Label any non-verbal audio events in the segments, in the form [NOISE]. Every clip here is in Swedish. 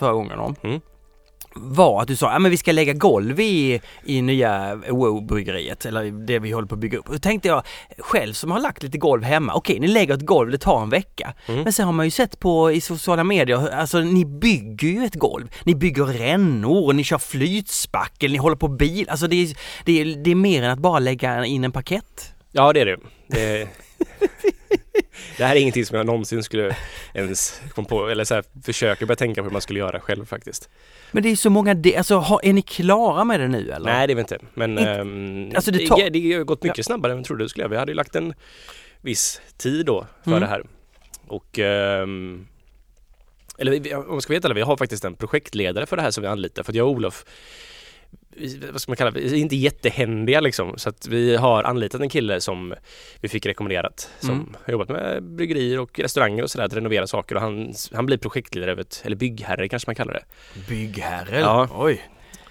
förra gången om Mm. var att du sa, ja men vi ska lägga golv i, i nya Wow-bryggeriet, eller det vi håller på att bygga upp. Då tänkte jag, själv som har lagt lite golv hemma, okej ni lägger ett golv, det tar en vecka. Mm. Men sen har man ju sett på i sociala medier, alltså ni bygger ju ett golv. Ni bygger rännor, ni kör flytspackel, ni håller på bil, alltså det är, det är, det är mer än att bara lägga in en parkett. Ja det är det. det [LAUGHS] [LAUGHS] Det här är ingenting som jag någonsin skulle ens komma på eller så här, försöka börja tänka på hur man skulle göra själv faktiskt. Men det är så många, de- alltså har, är ni klara med det nu eller? Nej det är vi inte. Men Inte- ehm, alltså, det det, tar- det, har gått mycket snabbare än jag trodde det skulle göra. Vi hade ju lagt en viss tid då för Mm. det här. Och ehm, eller vi- om man ska veta det, vi har faktiskt en projektledare för det här som vi anlitar för att jag och Olof vad ska man kalla det, inte jättehändiga liksom. Så att vi har anlitat en kille som vi fick rekommenderat som Mm. har jobbat med bryggerier och restauranger och sådär att renovera saker och han, han blir projektledare över ett, eller byggherre kanske man kallar det. Byggherre? Ja. Oj.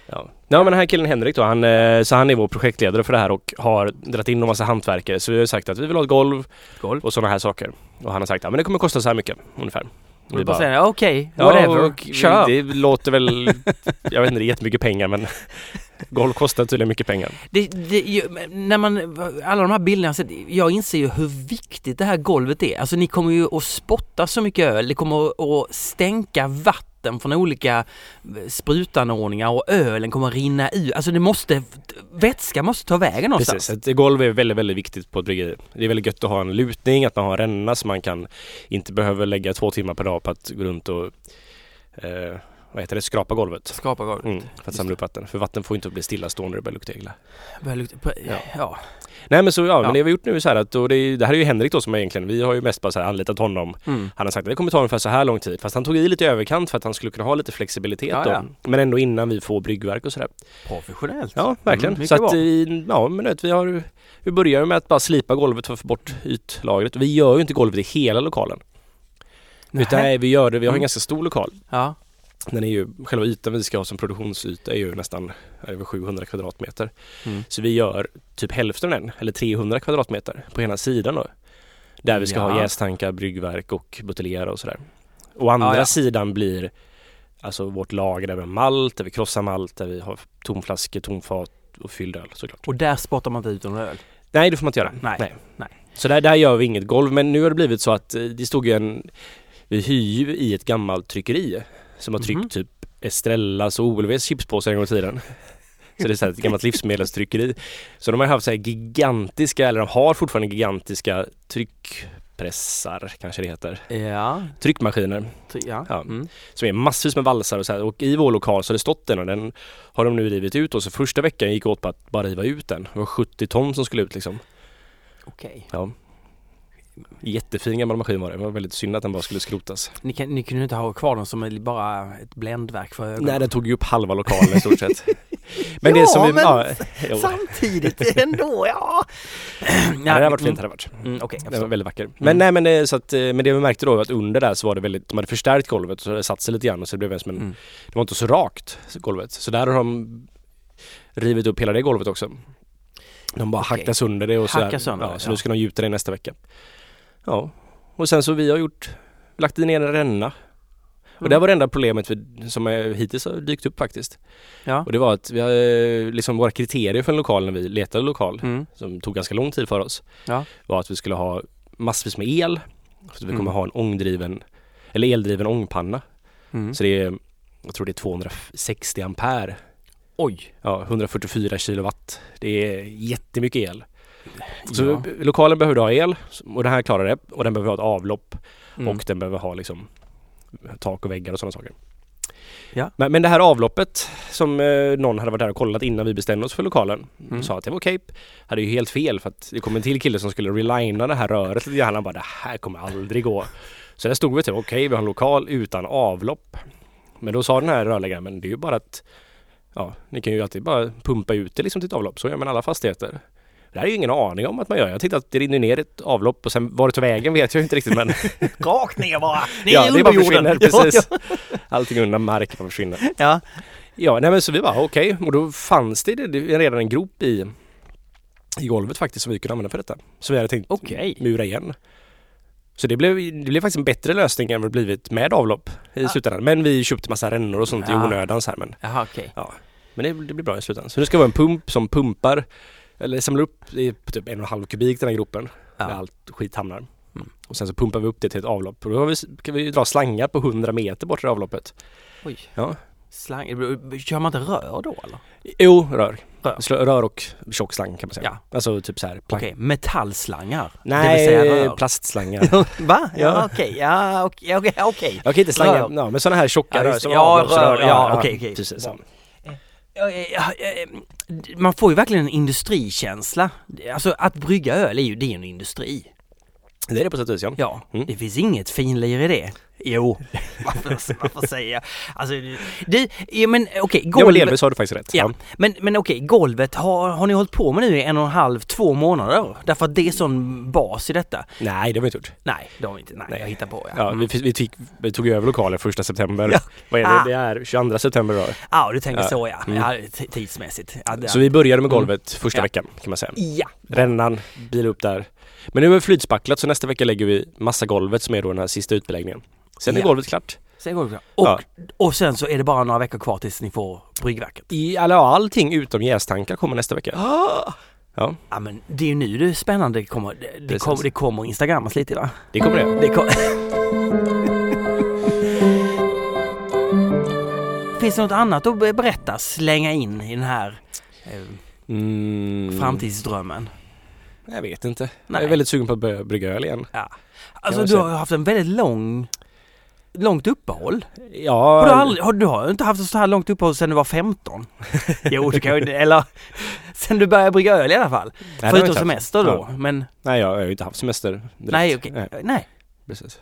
Ja. ja men den här killen Henrik då, han, eh, så han är vår projektledare för det här och har dragit in en massa hantverkare. Så vi har sagt att vi vill ha ett golv Golv. och sådana här saker. Och han har sagt att ja, men det kommer kosta så här mycket ungefär. Vi bara säger okej, whatever, och kör. Det låter väl, jag vet inte, det är jättemycket pengar men [LAUGHS] golv kostar tydligen mycket pengar. Det, det, ju- när man, alla de här bilderna, jag inser ju hur viktigt det här golvet är. Alltså ni kommer ju att spotta så mycket öl, det kommer att stänka vatten från olika eh, sprutanordningar och ölen kommer rinna ut. Alltså det måste, vätska måste ta vägen någonstans. Precis, ett golv är väldigt, väldigt viktigt på ett bryggeri. Det är väldigt gött att ha en lutning, att man har en ränna så man kan inte behöver lägga två timmar per dag på att gå runt och eh, vad heter det, skrapa golvet. Skapa golvet. Mm, för att samla upp vatten. För vatten får inte bli stillastående det börjar lukta illa. Börjar lukta på, Ja. ja. Nej men så ja, Ja. men det vi har gjort nu är så här att och det, det här är ju Henrik då som är egentligen, vi har ju mest bara så här anlitat honom. Mm. Han har sagt att det kommer ta ungefär så här lång tid. Fast han tog i lite i överkant för att han skulle kunna ha lite flexibilitet Ja, då. ja. Men ändå innan vi får bryggverk och sådär. Professionellt. Ja, verkligen. Mm, så att, bra. vi, ja men vet, vi har vi börjar med att bara slipa golvet för att få bort ytlagret. Vi gör ju inte golvet i hela lokalen. Utan nej, vi gör det, vi har en Mm. ganska stor lokal. Ja. Den är ju, själva ytan vi ska ha som produktionsyta är ju nästan över 700 kvadratmeter. Mm. Så vi gör typ hälften av den, eller 300 kvadratmeter på ena sidan då. Där vi ska ha Ja. jästankar, bryggverk och buteljera och sådär. Och andra Ja, ja. sidan blir alltså vårt lager där vi har malt, där vi krossar malt, där vi har tomflaskor, tomfat och fylld öl såklart. Och där spottar man inte ut någon öl. Nej det får man inte göra. Nej, nej. Så där, där gör vi inget golv men nu har det blivit så att eh, det stod ju en Vi hyr ju i ett gammalt tryckeri Som har tryckt Mhm. typ Estrellas och OLVs chipspåsar en gång i tiden Så det är så här ett gammalt livsmedelstryckeri Så de har haft så här gigantiska, eller de har fortfarande gigantiska tryckpressar kanske det heter Ja. Tryckmaskiner Ja. Ja. Mm. som är massvis med valsar och så här. och i vår lokal så har det stått den och den har de nu rivit ut och så första veckan gick åt på att bara riva ut den. Det var 70 ton som skulle ut liksom. Okej. Ja. Jättefin gammal maskin var det. Det var väldigt synd att den bara skulle skrotas. Ni, kan, ni kunde inte ha kvar den som bara ett bländverk för ögonen? Nej, den tog ju upp halva lokalen i stort sett. [LAUGHS] Men det som vi... men ja. Samtidigt [LAUGHS] ändå, ja. Ja, det hade varit fint. Det hade varit. Mm, Okej, jag Den var väldigt vacker. Men nej men det, så att, eh, men det vi märkte då var att under där så var det väldigt, de hade förstärkt golvet så det satt sig lite grann och så det blev som en, Mm. det var inte så rakt golvet. Så där har de rivit upp hela det golvet också. De bara Okej. hackar sönder det och så ja, det, Så ja. nu ska de gjuta det nästa vecka. Ja. Och sen så vi har gjort, lagt ner en ränna. Och det Mm. var det enda problemet vi, som är, hittills har dykt upp faktiskt. Ja. Och det var att vi har eh, liksom våra kriterier för en lokal när vi letade lokal Mm. som tog ganska lång tid för oss. Ja. Var att vi skulle ha massvis med el. Så vi kommer Mm. ha en ångdriven eller eldriven ångpanna. Mm. Så det är, jag tror det är 260 ampere. Oj. Ja, 144 kilowatt. Det är jättemycket el. Så Ja. lokalen behöver ha el och den här klarar det. Och den behöver ha ett avlopp Mm. och den behöver ha liksom tak och väggar och sådana saker. Ja. Men, men det här avloppet som eh, någon hade varit där och kollat innan vi bestämde oss för lokalen Mm. sa att det var okej. Hade ju helt fel för att det kom en till kille som skulle relina det här röret lite grann. Han bara det här kommer aldrig gå. Så där stod vi till okej vi har en lokal utan avlopp. Men då sa den här rörläggaren men det är ju bara att Ja, ni kan ju alltid bara pumpa ut det liksom till ett avlopp. Så gör man alla fastigheter. Det är ju ingen aning om att man gör. Jag tänkte att det rinner ner ett avlopp och sen var det tog vägen vet jag inte riktigt men [LAUGHS] Rakt ner bara! Ner ja, i det bara försvinner. Precis. [LAUGHS] Ja, Allting under mark bara försvinner. ja. Ja, nej men så vi bara okej. Och då fanns det, det redan en grop i, i golvet faktiskt som vi kunde använda för detta. Så vi hade tänkt Okej. mura igen. Så det blev, det blev faktiskt en bättre lösning än vad det blivit med avlopp i Ja. slutändan. Men vi köpte massa rännor och sånt i Ja. onödan så här, men, Jaha okej. men det, det blir bra i slutändan. Så nu ska det vara en pump som pumpar eller samlar upp i typ en och en halv kubik den här gropen. Där Ja. allt skit hamnar. Mm. Och sen så pumpar vi upp det till ett avlopp. Och då har vi, kan vi dra slangar på 100 meter bort till avloppet. Oj. Ja. Slang. Kör man inte rör då eller? Jo, rör. Rör. Rör och tjock slang kan man säga. Ja. Alltså typ så här. plank- Okej, metallslangar? Nej, plastslangar. [LAUGHS] Va? Ja, okej, ja okej, okej, okej. Inte slanga, Rör. ja, men sådana här tjocka Ja, rör. Ja, rör, ja, okej, okej. Man får ju verkligen en industrikänsla. Alltså att brygga öl är ju, det är en industri. Det är det på sätt och vis ja. Ja, Mm. det finns inget finlir i det. Jo, varför, varför säger jag? Alltså, det, ja, men okej, Ja men golvet, delvis har du faktiskt rätt. Ja. men, men okej, golvet har, har ni hållit på med nu i en och en halv, två månader? Därför att det är sån bas i detta. Nej det har vi inte gjort. Nej, det har vi inte. Nej, Nej. jag hittar på. Ja, Ja, mm. vi, vi, tog, vi tog över lokalen första september. Ja. Vad är det? Ah. Det är 22 september då. Ja, du tänker Ja. så ja. Mm. ja tidsmässigt. Ja, det- Så vi började med Mm. golvet första Ja. veckan kan man säga. ja. Rännan, bil upp där. Men nu är vi flytspacklat så nästa vecka lägger vi massa golvet som är då den här sista utbeläggningen. Sen är Ja. golvet klart. Sen går det bra. Och, Ja. och sen så är det bara några veckor kvar tills ni får bryggverket. I alla, allting utom jästankar kommer nästa vecka. Ah! Ja, Ja men det är ju nu det spännande kommer. Det, det, Precis. kommer, det kommer instagrammas lite va? det kommer det. Det kom... [LAUGHS] Finns det något annat att be- berätta, slänga in i den här eh, Mm, framtidsdrömmen? Jag vet inte. Nej. Jag är väldigt sugen på att börja brygga öl igen. Alltså jag du säga. har haft en väldigt lång, långt uppehåll. Ja, Har du, aldrig, har, du har inte haft så här långt uppehåll sedan du var 15? [LAUGHS] jo, du kan ju, eller [LAUGHS] sen du började brygga öl i alla fall. Nej, Förutom semester då, Ja. men Nej, jag har ju inte haft semester direkt. nej okej. Nej, Nej. precis.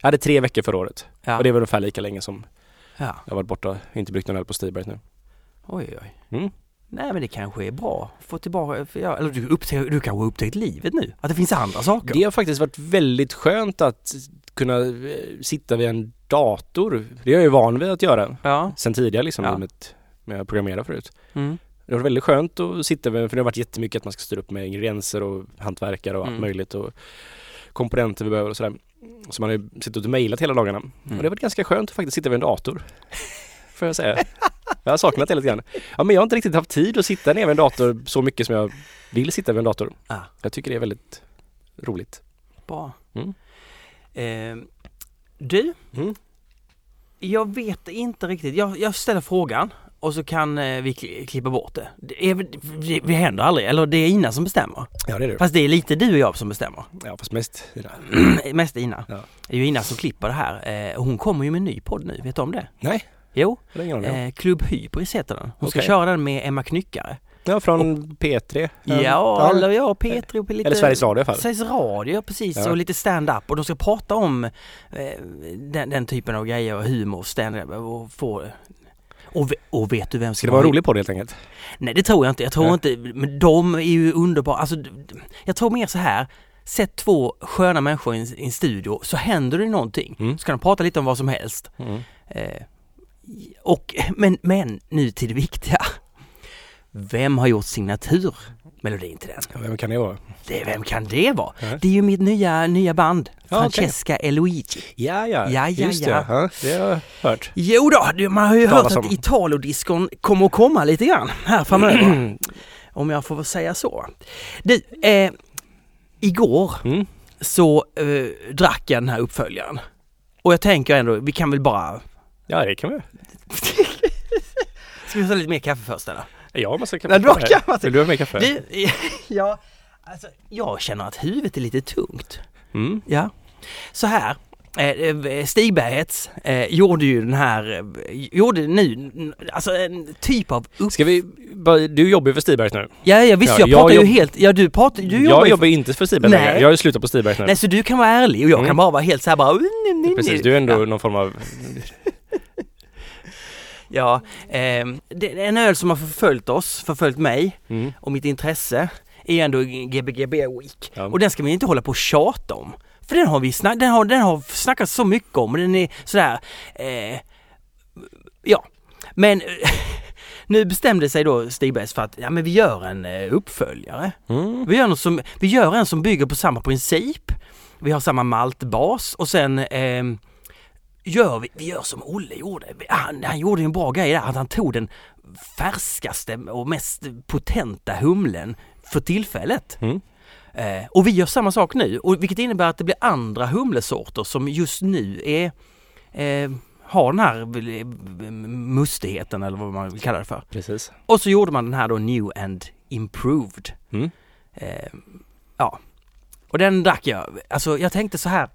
Jag hade tre veckor förra året. Ja. Och det är väl ungefär lika länge som ja. jag har varit borta och inte bryggt någon öl på Stiberg nu. Oj, oj. Mm. Nej men det kanske är bra. Få tillbaka, jag, eller du, upptäck, du kanske har upptäckt livet nu? Att det finns andra saker? Det har faktiskt varit väldigt skönt att kunna eh, sitta vid en dator. Det är jag ju van vid att göra Ja. sen tidigare liksom, Ja. med med att programmera förut. Mm. Det var väldigt skönt att sitta vid, för det har varit jättemycket att man ska styra upp med ingredienser och hantverkare och allt Mm. möjligt och komponenter vi behöver och sådär. Så man har ju suttit och mejlat hela dagarna. Mm. Och det har varit ganska skönt att faktiskt sitta vid en dator. Får jag säga. [LAUGHS] Jag har saknat det lite grann. Ja men jag har inte riktigt haft tid att sitta ner vid en dator så mycket som jag vill sitta vid en dator. Ja. Jag tycker det är väldigt roligt. Bra. Mm. Eh, du, Mm. jag vet inte riktigt. Jag, jag ställer frågan och så kan eh, vi kli- klippa bort det. Det, är, det, det händer aldrig, eller det är Ina som bestämmer. Ja det är det. Fast det är lite du och jag som bestämmer. Ja fast mest [CLEARS THROAT] Mest Ina. Ja. Det är ju Ina som klipper det här. Eh, hon kommer ju med en ny podd nu, vet du om det? Nej, Jo, eh, Klubb Hybris heter den. Hon ska Okej. köra den med Emma Knyckare. Ja från P3. Ja, eller ja, Petri och lite... Eller Sveriges Radio i alla fall. Sveriges Radio, precis. Ja. Och lite stand-up. Och de ska prata om eh, den, den typen av grejer och humor, stand-up och få... Och, och vet du vem Ska det vara en rolig podd helt enkelt? Nej det tror jag inte. Jag tror Nej. inte, men de är ju underbara. Alltså, jag tror mer så här. Sätt två sköna människor i en, i en studio så händer det någonting. Mm. Så kan de prata lite om vad som helst. Mm. Eh, och, men, men nu till det viktiga. Vem har gjort signaturmelodin till den? Vem kan det vara? Det, vem kan det vara? Ja. Det är ju mitt nya, nya band. Ja. Francesca Eloigi. Ja, ja, Ja, ja, just ja. det. Ja, det har jag hört. Jo då, man har ju Talas hört att om. Italodiskon kommer att komma lite grann här framöver. [CLEARS THROAT] om jag får säga så. Du, eh, igår Mm. så eh, drack jag den här uppföljaren. Och jag tänker ändå, vi kan väl bara... Ja, det kan vi. [LAUGHS] Ska vi ta lite mer kaffe först eller? Jag har massa kaffe. Nej, du har kaffe. Vill du ha mer kaffe? Du, [LAUGHS] ja, alltså, jag känner att huvudet är lite tungt. Mm. Ja. Så här. eh, Stigbergets eh, gjorde ju den här, eh, gjorde nu, alltså en typ av upp... Ska vi, du jobbar ju för Stibergs nu. Ja, ja visst Ja, jag jag pratar ju jobb- helt, ja du pratar, du jobbar jag ju... jobbar ju inte för Stibergs Nej. längre. Jag har ju slutat på Stibergs nu. Nej så du kan vara ärlig och jag Mm. kan bara vara helt så här bara... Precis, du är ändå Ja. någon form av... [LAUGHS] Ja, ehm, det är en öl som har förföljt oss, förföljt mig Mm. och mitt intresse är ändå GBGB Week. Ja. Och den ska vi inte hålla på och tjata om. För den har vi snack, den har, den har snackats så mycket om och den är sådär, eh, ja. Men [LAUGHS] nu bestämde sig då Stigbergs för att, ja men vi gör en eh, uppföljare. Mm. Vi gör, något som, vi gör en som bygger på samma princip. vi har samma maltbas och sen eh, gör vi, vi gör som Olle gjorde. Han, han gjorde en bra grej där, att han tog den färskaste och mest potenta humlen för tillfället. Mm. Eh, och vi gör samma sak nu, och vilket innebär att det blir andra humlesorter som just nu är eh, har den här eh, mustigheten eller vad man vill kalla det för. Precis. Och så gjorde man den här då New and Improved. Mm. Eh, ja. Och den drack jag, alltså jag tänkte så här.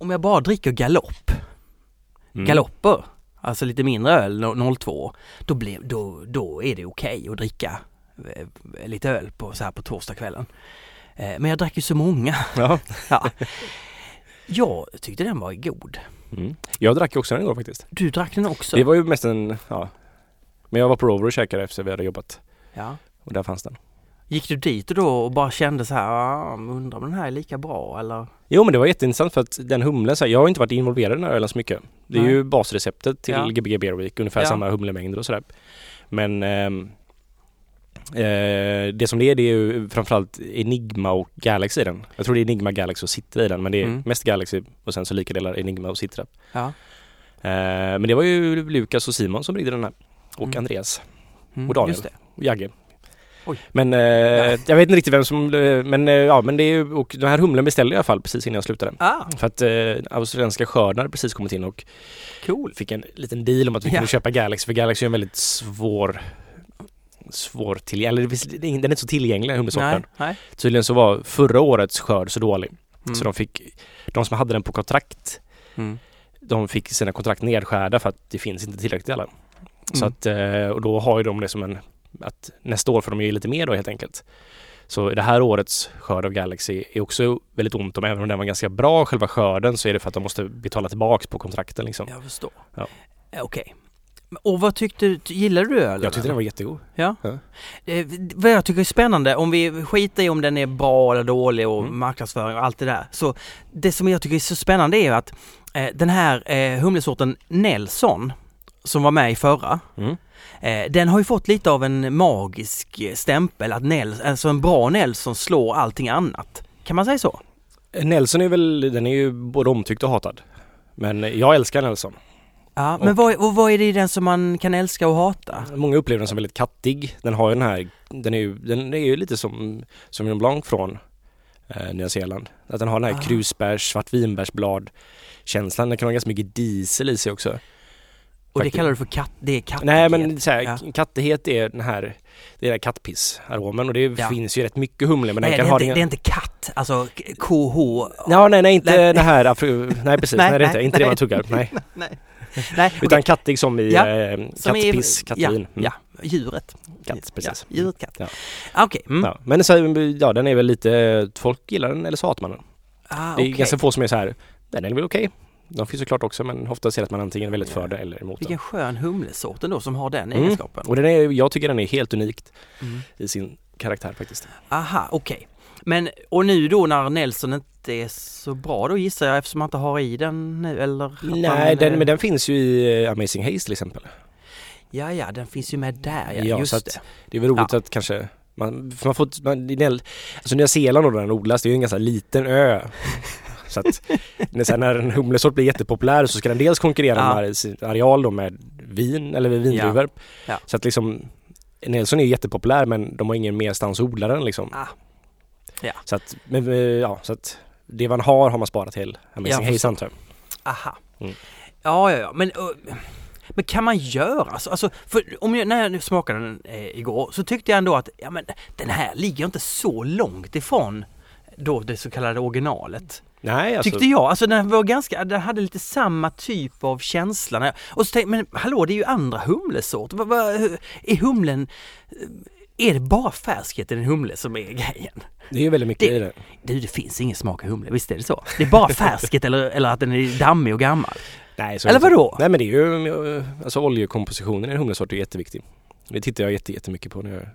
Om jag bara dricker galopp, Mm. galopper, alltså lite mindre öl, no- 02, då, blev, då, då är det okej att dricka eh, lite öl på, så här på torsdagskvällen. Eh, men jag drack ju så många. Ja. [LAUGHS] ja. Jag tyckte den var god. Mm. Jag drack också den igår faktiskt. Du drack den också? Det var ju mest en, ja. Men jag var på Rover och käkade efter vi hade jobbat. Ja. Och där fanns den. Gick du dit då och bara kände så här, ah, undrar om den här är lika bra eller? Jo men det var jätteintressant för att den humlen, så här, jag har inte varit involverad i den här ölen så mycket. Det är Nej. ju basreceptet till Ja. Gbg Beer Week, ungefär Ja. samma humlemängder och sådär. Men ehm, eh, det som det är, det är ju framförallt Enigma och Galaxy i den. Jag tror det är Enigma, Galaxy och Citra i den, men det är Mm. mest Galaxy och sen så lika delar Enigma och Citra. Ja. Eh, men det var ju Lukas och Simon som bryggde den här. Och Mm. Andreas Mm, Och Daniel. Just det. och Jagge. Oj. Men eh, jag vet inte riktigt vem som, eh, men eh, ja men det är ju, och den här humlen beställde jag i alla fall precis innan jag slutade. Ah, För att eh, australienska skörden hade precis kommit in och cool. fick en liten deal om att vi Ja. kunde köpa Galaxy för Galaxy är en väldigt svår svår till, eller det finns- den är inte så tillgänglig humlesorten. Tydligen så var förra årets skörd så dålig Mm. så de fick, de som hade den på kontrakt Mm. de fick sina kontrakt nedskärda för att det finns inte tillräckligt alla. Så Mm. att, eh, och då har ju de det som en, att nästa år får de ge lite mer då helt enkelt. Så det här årets skörd av Galaxy är också väldigt ont om, även om den var ganska bra själva skörden så är det för att de måste betala tillbaks på kontrakten liksom. Jag förstår. Ja. Eh, Okej. Och vad tyckte du, gillade du ölen? Jag tyckte den var jättegod. Ja. Ja. Eh, vad jag tycker är spännande, om vi skiter i om den är bra eller dålig och Mm. marknadsföring och allt det där. Så det som jag tycker är så spännande är ju att eh, den här eh, humlesorten Nelson som var med i förra, Mm. Eh, den har ju fått lite av en magisk stämpel att Nels, alltså en bra Nelson slår allting annat. Kan man säga så? Nelson är väl, den är ju både omtyckt och hatad. Men jag älskar Nelson. Ja, men Och- vad, och vad är det i den som man kan älska och hata? Många upplever den som väldigt kattig. Den har ju den här, den är ju, den är ju lite som Sauvignon Blanc från eh, Nya Zeeland. Att den har den här Ah. krusbärs, svartvinbärsblad känslan. Den kan ha ganska mycket diesel i sig också. Och det kallar du för katt, det är kattighet? Nej men så här, Ja. kattighet är den här, det är kattpissaromen och det Ja. finns ju rätt mycket humle men Nej, den det, kan är ha inte, det är inte katt, alltså KH. Ja, nej, nej, inte Nej. det här, nej precis, [LAUGHS] nej, Nej, det är inte, nej, inte det nej. man tuggar, nej. [LAUGHS] Nej. Nej, Utan okej. kattig som i Ja, eh, kattpiss, kattvin. Mm. Ja, ja, djuret. Katt, precis. Ja, djuret katt. Ja. Okej. Mm. Ja, men så, ja, den är väl lite, folk gillar den eller så hatar man den. Ah, Det är ganska få som är så här, den är väl okej. De finns såklart också men ofta ser att man antingen är väldigt för det eller emot Vilken den. skön humlesort ändå som har den Mm. egenskapen. Och den är, jag tycker den är helt unikt Mm. i sin karaktär faktiskt. Aha, okej. Men och nu då när Nelson inte är så bra då gissar jag eftersom man inte har i den nu eller? Nej, den, eh, men den finns ju i eh, Amazing Haze till exempel. Ja, ja, den finns ju med där ja, Ja, just så att- det. Det är väl roligt Ja. att kanske man, för man får, man, alltså Nya Zeeland och den odlas, det är ju en ganska liten ö. [LAUGHS] Så att när, sen när en humlesort blir jättepopulär så ska den dels konkurrera Ja. med sin areal då med vin eller vindruvor. Ja. Så att liksom Nelson är jättepopulär men de har ingen merstans att odla den liksom. Ah. Ja. Så att, men, eh, ja, så att det man har har man sparat till Amazing Jag Haze antar jag. Aha. Mm. Ja, ja, ja, men, uh, men kan man göra så? Alltså, om jag, när jag smakade den eh, igår så tyckte jag ändå att ja, men, den här ligger inte så långt ifrån då det så kallade originalet. Nej alltså, Tyckte jag. Alltså den var ganska, den hade lite samma typ av känsla. Och så tänkte jag, men hallå det är ju andra vad, är humlen, är det bara färskhet i en humle som är grejen? det är ju väldigt mycket Det- i det. Du, det finns ingen smak i humle, visst är det så? Det är bara [LAUGHS] färskhet eller, eller att den är dammig och gammal. Nej, så Eller vadå? Nej men det är ju, alltså oljekompositionen i en humlesort är jätteviktig. Det tittar jag jätte, jättemycket på när jag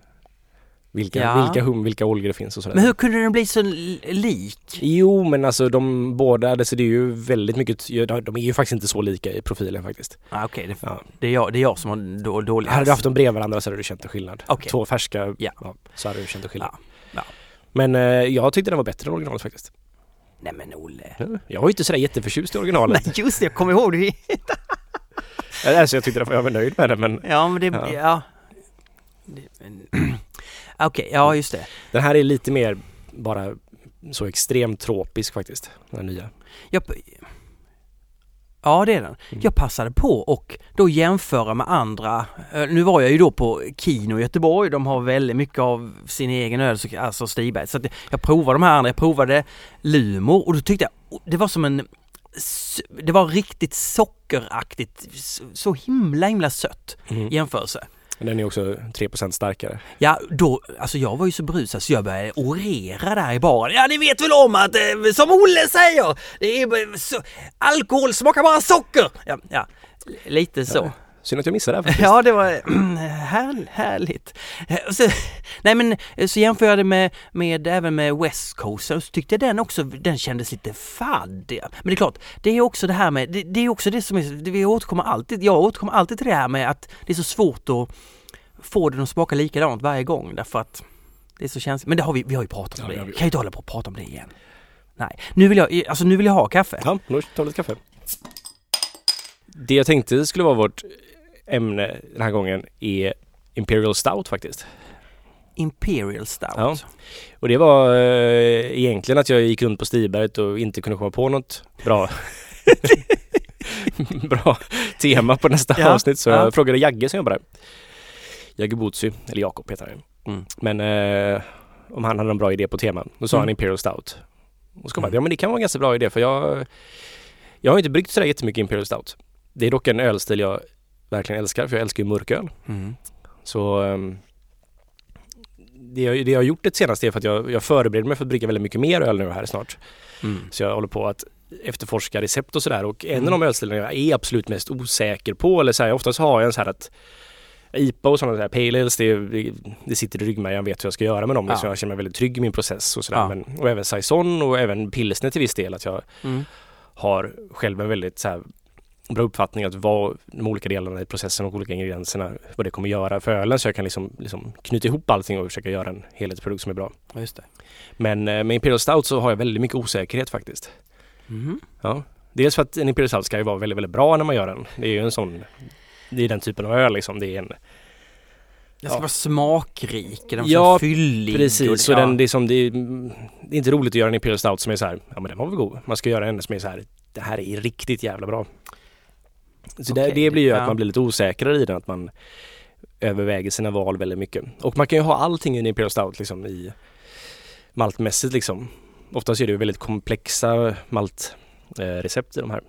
vilka, Ja. vilka, hum, vilka oljor det finns och sådär. Men hur kunde den bli så lik? Jo men alltså de båda, alltså det är ju väldigt mycket, de är ju faktiskt inte så lika i profilen faktiskt. Ah, Okej, det, Ja. det, är jag, det är jag som har då, dålig Hade du haft dem bredvid varandra så hade du känt en skillnad. Okej. Två färska, Ja. så hade du känt en skillnad. Ja. Ja. Men eh, jag tyckte den var bättre än originalet faktiskt. Nej men Olle. Ja, Jag var ju inte sådär jätteförtjust i originalet. [LAUGHS] Nej just det, jag kommer ihåg det. [LAUGHS] Alltså jag tyckte att jag var nöjd med det men Ja men det, Ja. ja. Det- men- Okej, ja just det. den här är lite mer bara så extremt tropisk faktiskt. Den här nya. Jag, ja det är den. Mm. Jag passade på och då jämföra med andra. Eh, Nu var jag ju då på Kino i Göteborg. De har väldigt mycket av sin egen öl, så- alltså Stiberg. Så jag provade de här andra. Jag provade Lumo och då tyckte jag det var som en det var riktigt sockeraktigt, så- himla himla sött Mm. jämförelse. Den är också 3% starkare. Ja, då, alltså jag var ju så brusad så jag började orera där i baren. Ja, ni vet väl om att, eh, som Olle säger, det är så, alkohol smakar bara socker! Ja, ja lite så. Ja, Synd att jag missade det här faktiskt. Ja, det var [CLEARS THROAT] här, härligt. Eh, Så, nej men eh, så jämför jag det med, med även med West Coast så tyckte jag den också, den kändes lite fadd. Men det är klart, det är också det här med, det, det är också det som är, vi återkommer alltid, jag återkommer alltid till det här med att det är så svårt att få den att smaka likadant varje gång därför att det är så känsligt. Men det har vi, vi har ju pratat om Ja, det. Kan ju inte hålla på och prata om det igen. Nej, nu vill jag, alltså nu vill jag ha kaffe. Ja, då tar vi lite kaffe. Det jag tänkte skulle vara vårt ämne den här gången är Imperial Stout faktiskt. Imperial Stout. Ja. Och det var eh, egentligen att jag gick runt på Stiberget och inte kunde komma på något bra [LAUGHS] bra tema på nästa Ja, avsnitt så ja. jag frågade Jagge som jobbar där. Jagge Botsy, eller Jakob heter han. Mm. Men eh, om han hade en bra idé på tema. Då sa Mm. han Imperial Stout. Och så kom jag, Mm. ja men det kan vara en ganska bra idé för jag Jag har inte bryggt sådär jättemycket Imperial Stout. Det är dock en ölstil jag verkligen älskar för jag älskar ju mörköl. Mm. Så ehm, det, jag, det jag har gjort det senaste är för att jag, jag förbereder mig för att brygga väldigt mycket mer öl nu här snart. Mm. Så jag håller på att efterforska recept och sådär och en Mm. av de ölstilarna jag är absolut mest osäker på eller så här, oftast har jag en så här att IPA och sådana där pale ales, det, det, sitter i ryggmärgen, jag vet hur jag ska göra med dem. Ja. Liksom, jag känner mig väldigt trygg i min process och sådär. Ja. Men, och även saison och även pilsner till viss del. Att jag Mm. har själv en väldigt så här, bra uppfattning att vad de olika delarna i processen och olika ingredienserna, vad det kommer göra för ölen. Så jag kan liksom, liksom knyta ihop allting och försöka göra en helhetsprodukt som är bra. Ja, just det. Men eh, med Imperial Stout så har jag väldigt mycket osäkerhet faktiskt. Mhm. Ja. Dels för att en Imperial Stout ska ju vara väldigt, väldigt bra när man gör den. Det är ju en sån Det är den typen av öl liksom. Det är en Den ska Ja. vara smakrik, den ska Ja, vara fyllig. och Precis, det- så ja. den, det, är som, det, är, det är inte roligt att göra en Imperial Stout som är så här, ja men den var väl god. Man ska göra en som är så här, det här är riktigt jävla bra. Så det, Okej, det blir ju ja. att man blir lite osäkrare i den, att man överväger sina val väldigt mycket. Och man kan ju ha allting i en Imperial Stout liksom i maltmässigt liksom. Oftast är det ju väldigt komplexa maltrecept i de här.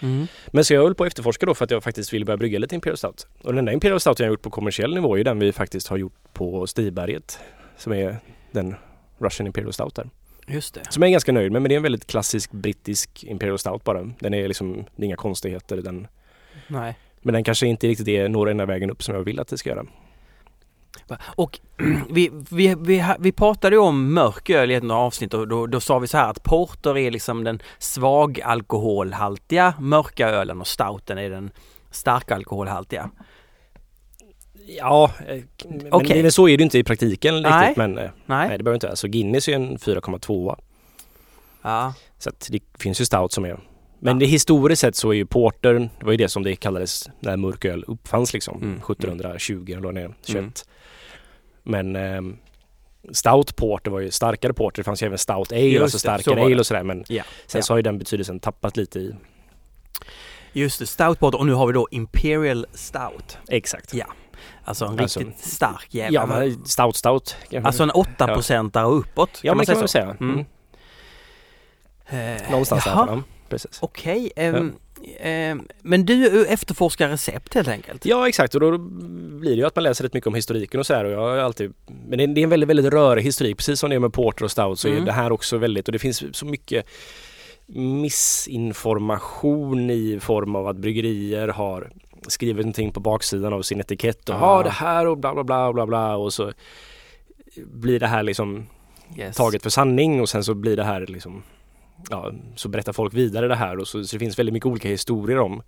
Mm. Men så jag höll på att efterforska då för att jag faktiskt ville börja brygga lite Imperial Stout. Och den enda Imperial Stout jag har gjort på kommersiell nivå är ju den vi faktiskt har gjort på Stiberget. Som är den Russian Imperial Stout där. Just det. Som jag är ganska nöjd med men det är en väldigt klassisk brittisk Imperial Stout bara. Den är liksom, det är inga konstigheter. Den, Nej. men den kanske inte riktigt är når enda vägen upp som jag vill att det ska göra. Och [CLEARS THROAT] vi, vi, vi, vi pratade om mörk öl i ett avsnitt och då, då sa vi så här att porter är liksom den svag alkoholhaltiga mörka ölen och stouten är den starka alkoholhaltiga. Ja, eh, men Okej. det, så är det inte i praktiken riktigt Nej. men eh, Nej? nej det behöver inte vara. Så Guinness är en 4,2 Ja. Så att det finns ju stout som är men det historiskt sett så är ju porter, det var ju det som det kallades när mörköl uppfanns liksom, Mm. 1720 eller vad det är, 21. Mm. Men ehm, stout porter var ju starkare porter, det fanns ju även stout ale, Just alltså starkare det. ale och sådär men Ja. sen Ja. så har ju den betydelsen tappat lite i, Just det, stout porter och nu har vi då Imperial Stout. exakt. Ja. Alltså en Alltså- riktigt stark jävla. Ja men stout stout. Alltså en 8-procentare och uppåt. ja men det kan man säga. Mm. Mm. Eh, Någonstans där. jaha. Ja, precis. Okej, ehm, ehm, men du efterforskar recept helt enkelt? Ja exakt och då blir det ju att man läser rätt mycket om historiken och så här och jag har alltid Men det är, en väldigt, väldigt rörig historik precis som det är med Porter och Stout så Mm. är det här också väldigt och det finns så mycket missinformation i form av att bryggerier har skrivit någonting på baksidan av sin etikett och Ja. ja det här och bla bla bla bla bla och så blir det här liksom Yes. taget för sanning och sen så blir det här liksom Ja, så berättar folk vidare det här och så, så det finns väldigt mycket olika historier om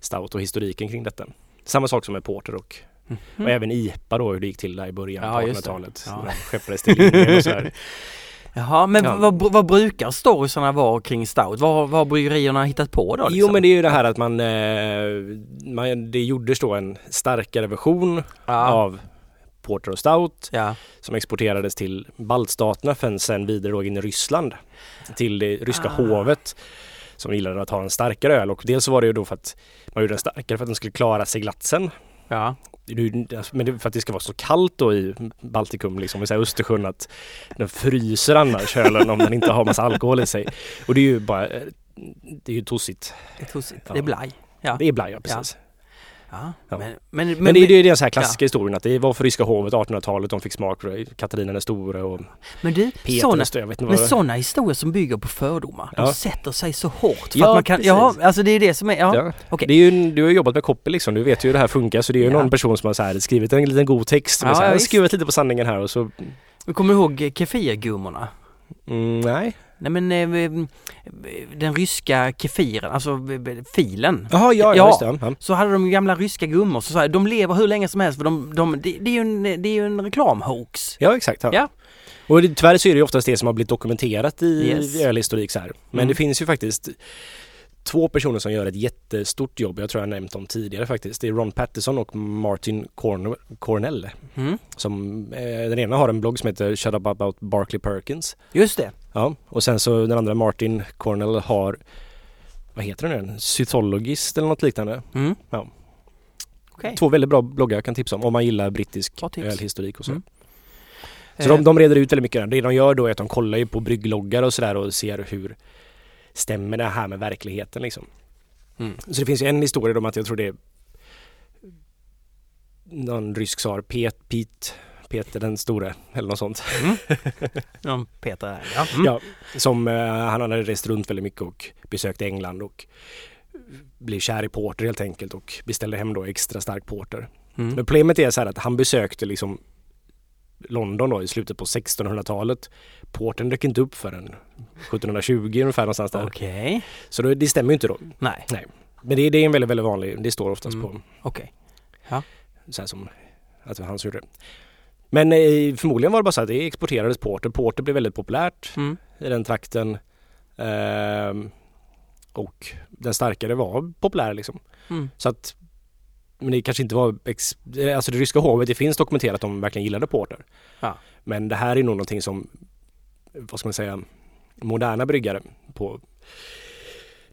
Stout och historiken kring detta. Samma sak som med Porter och, Mhm. och även IPA då hur det gick till där i början Ja, på just det. 1800-talet. Ja. De skeppades till Indien och sådär. [LAUGHS] Jaha, men Ja. vad, vad brukar storiesarna vara kring stout? Vad, vad har bryggerierna hittat på då? Liksom? Jo men det är ju det här att man, eh, man det gjordes då en starkare version ja. av Porter och Stout ja. som exporterades till baltstaterna för sen vidare då in i Ryssland till det ryska Ah. hovet som gillade att ha en starkare öl och dels var det ju då för att man gjorde den starkare för att den skulle klara seglatsen. ja. Alltså, Men för att det ska vara så kallt då i Baltikum, liksom i Östersjön att den fryser annars ölen om den inte har massa alkohol i sig. Och det är ju bara, eh, det är ju tossigt. Det är tossigt. Ja. Det är blaj. Ja. Det är blaj, ja, precis. Ja. Ja. Men, men, men, Men, det är ju den så här klassiska historien att det var för ryska hovet 1800-talet de fick smak det. Katarina den store och men du, Peter såna, den inte men sådana historier som bygger på fördomar, de Ja. sätter sig så hårt. För Ja, att man kan, precis. ja, alltså det är det som är, ja. Ja. okej. Det är ju, du har jobbat med copy liksom, du vet ju hur det här funkar så det är ju Ja. någon person som har så här skrivit en liten god text. Ja, Ja, så här, ja, skrivit lite på sanningen här och så, Kommer du ihåg kefirgummorna? mm, nej. Nej men eh, den ryska kefiren, alltså eh, filen. Jaha, ja, Ja. det. Ja. Så hade de gamla ryska gummor, så sa jag, de lever hur länge som helst för de, de, det, det är ju en, det är ju en reklamhoax. Ja exakt. Ja. Ja. Och det, tyvärr så är det ju oftast det som har blivit dokumenterat i Yes. ölhistorik så här. Men Mm. det finns ju faktiskt två personer som gör ett jättestort jobb. Jag tror jag nämnt dem tidigare faktiskt. Det är Ron Patterson och Martin Corn- Cornell. Mm. Som, eh, den ena har en blogg som heter Shut Up About Barkley Perkins. Just det. Ja, och sen så den andra Martin Cornell har vad heter den nu? En Cytologist eller något liknande. Mm. Ja. Okej. Två väldigt bra bloggar jag kan tipsa om om man gillar brittisk ölhistorik och så. Mm. Så Eh, de, de reder ut väldigt mycket. Det de gör då är att de kollar ju på bryggloggar och sådär och ser hur stämmer det här med verkligheten liksom. Mm. Så det finns ju en historia om att jag tror det är någon rysk tsar, Pet, Pete, Peter den store eller något sånt. [LAUGHS] Ja, Peter är ja. Mm. Ja, som eh, han hade rest runt väldigt mycket och besökt England och blev kär i porter helt enkelt och beställde hem då extra stark porter. Mm. Men problemet är så här att han besökte liksom London då i slutet på 1600-talet. Porten dök inte upp förrän 1720 ungefär någonstans där. Okej. Så då, det stämmer ju inte då. Nej, Men det, det är en väldigt, väldigt vanlig, det står oftast Mm. på okej. så här som att han gjorde det. Men eh, förmodligen var det bara så att det exporterades porter. Porter blev väldigt populärt Mm. i den trakten. Ehm, och den starkare var populär liksom. Mm. Så att men det kanske inte var, eh, alltså det ryska hovet, det finns dokumenterat att de verkligen gillade porter. Ja. Men det här är nog någonting som, vad ska man säga, moderna bryggare på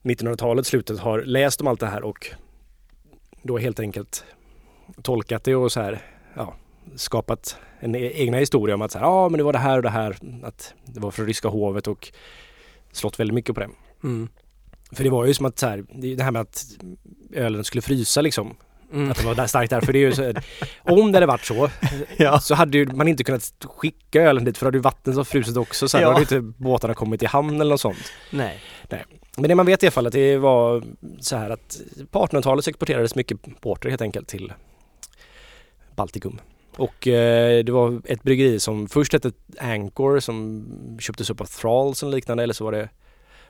1900-talet, slutet har läst om allt det här och då helt enkelt tolkat det och så här, ja, skapat en e- egna historia om att så här, ja men det var det här och det här, att det var från ryska hovet och slått väldigt mycket på det. Mm. För det var ju som att så här, det här med att ölen skulle frysa liksom. Mm. Att det var där starkt där. För det är ju så, om det hade varit så [LAUGHS] Ja. så hade ju man inte kunnat skicka ölen dit för då hade ju vatten som frusit också. Så här, Ja. Då hade inte båtarna kommit i hamn eller något sånt. Nej. Men det man vet i alla fall att det var så här att på 1800-talet så exporterades mycket porter helt enkelt till Baltikum. Och eh, det var ett bryggeri som först hette Anchor som köptes upp av Thralls eller liknande eller så var det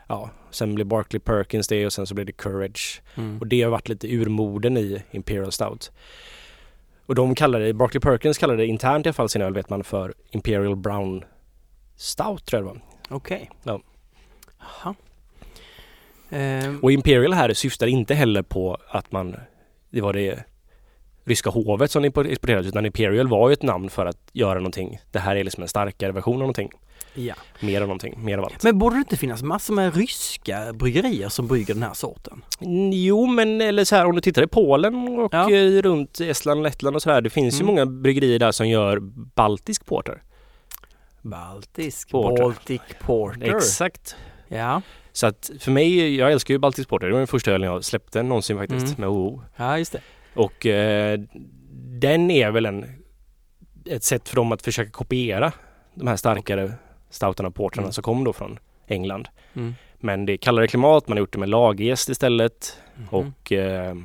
Ja, sen blev Barclay Perkins det och sen så blev det Courage. Mm. Och det har varit lite urmoden i Imperial Stout. Och de kallade det, Barclay Perkins kallade det internt i alla fall sin öl vet man för Imperial Brown Stout tror jag det var. Okej. Ja. Jaha. Ehm, Och Imperial här syftar inte heller på att man, det var det ryska hovet som exporterades utan Imperial var ju ett namn för att göra någonting. Det här är liksom en starkare version av någonting. ja. Mer av någonting, mer av allt. Men borde det inte finnas massor med ryska bryggerier som brygger den här sorten? Mm, Jo men eller så här om du tittar i Polen och Ja. eh, runt Estland, Lettland och så här. Det finns ju Mm. många bryggerier där som gör baltisk porter. Baltisk Porter. Baltic Porter. Exakt. Ja, Så att för mig, jag älskar ju baltisk porter. Det var den första ölen jag släppte någonsin faktiskt Mm. med OO. ja just det. Och eh, den är väl en, ett sätt för dem att försöka kopiera de här starkare stoutarna och portrarna Mm. som kom då från England. Mm. Men det är kallare klimat, man har gjort det med lagerjäst istället. Mhm. Och eh,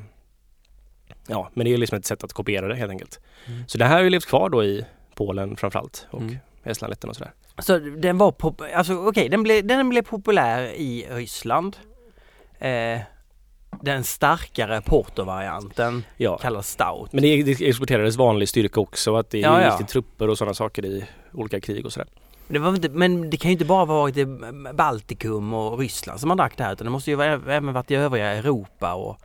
ja, men det är liksom ett sätt att kopiera det helt enkelt. Mm. Så det här har ju levt kvar då i Polen framförallt och Mm. Estland, Lettland och sådär. Så den var alltså okej, den, blev, den blev populär i Ryssland. Eh, den starkare portervarianten Ja. kallas stout. Men det, det exporterades vanlig styrka också, att det Ja, ja. gick till trupper och sådana saker i olika krig och sådär. Det inte, men det kan ju inte bara varit i Baltikum och Ryssland som man drack det här utan det måste ju vara, även varit i övriga Europa och...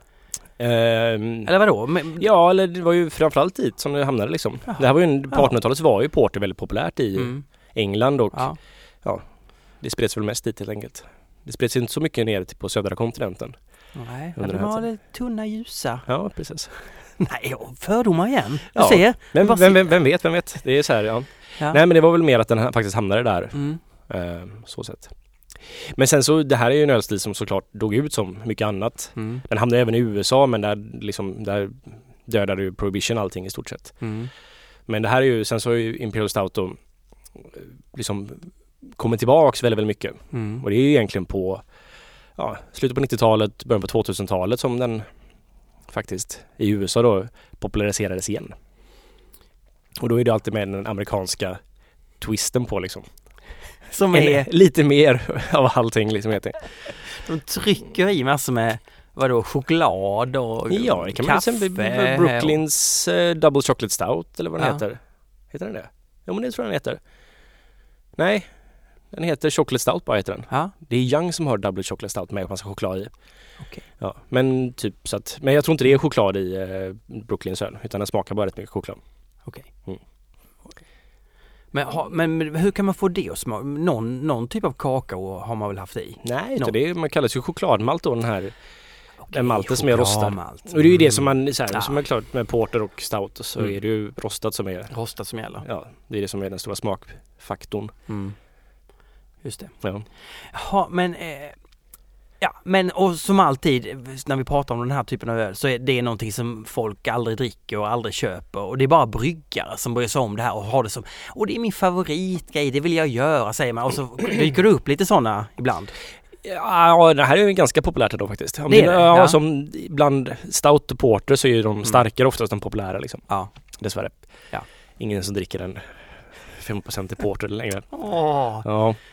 Ehm, Eller vadå? Men, Ja, eller det var ju framförallt dit som det hamnade liksom. Jaha. Det här var ju, en- på Ja. 1800-talet så var ju porter väldigt populärt i mm, England och ja. det spreds väl mest dit helt enkelt. Det spreds inte så mycket ner till på södra kontinenten. Nej, de har det tunna ljusa. Ja, precis. [LAUGHS] Nej, fördomar igen. Du Ja. ser. Men vem, vem, vem vet, vem vet? Det är så här, ja. Ja. Nej men det var väl mer att den faktiskt hamnade där. Mm. Eh, så sett. Men sen så, det här är ju en ölstil som såklart dog ut som mycket annat. Mm. Den hamnade även i USA men där liksom, där dödade ju Prohibition allting i stort sett. Mm. Men det här är ju, sen så har ju Imperial Stout då eh, liksom kommit tillbaks väldigt, väldigt mycket. Mm. Och det är ju egentligen på ja, slutet på 90-talet, början på 2000-talet som den faktiskt i USA då populariserades igen. Och då är det alltid med den amerikanska twisten på liksom. Som En, är, lite mer av allting liksom heter. de trycker i massor med vadå, choklad och Ja, det kan man kaffe. till exempel Brooklyns eh, Double Chocolate Stout eller vad den Ja. heter. Heter den det? Ja men det tror jag den heter. Nej, den heter Chocolate Stout bara heter den. Ja, Det är Young som har Double Chocolate Stout med massa choklad i. Okej. Ja, men typ så att, men jag tror inte det är choklad i eh, Brooklyns öl utan den smakar bara rätt mycket choklad. okej. Mm. Okej. Men, ha, men hur kan man få det att smaka? Någon, någon typ av kakao har man väl haft i? Nej, utan det man kallas ju chokladmalt då den här. Den malten som är rostad. chokladmalt. Och det är ju det Mm. som man, så här, Ja. som är klart med porter och stout så Mm. är det ju rostat som är, Rostat som gäller. ja det är det som är den stora smakfaktorn. Mm. Just det. Ja. Jaha, men eh, Ja, men och som alltid när vi pratar om den här typen av öl så är det någonting som folk aldrig dricker och aldrig köper och det är bara bryggare som bryr sig om det här och har det som och det är min favoritgrej, det vill jag göra säger man och så [CLEARS THROAT] dyker det upp lite sådana ibland. Ja, det här är ju ganska populärt då faktiskt. Om Det är det, ja, ja. Som bland stout och porter så är ju de Mm. starkare oftast de populära liksom. Ja. Dessvärre. Ja. Ingen som dricker en 5% i porter längre. Åh, Ja. [LAUGHS]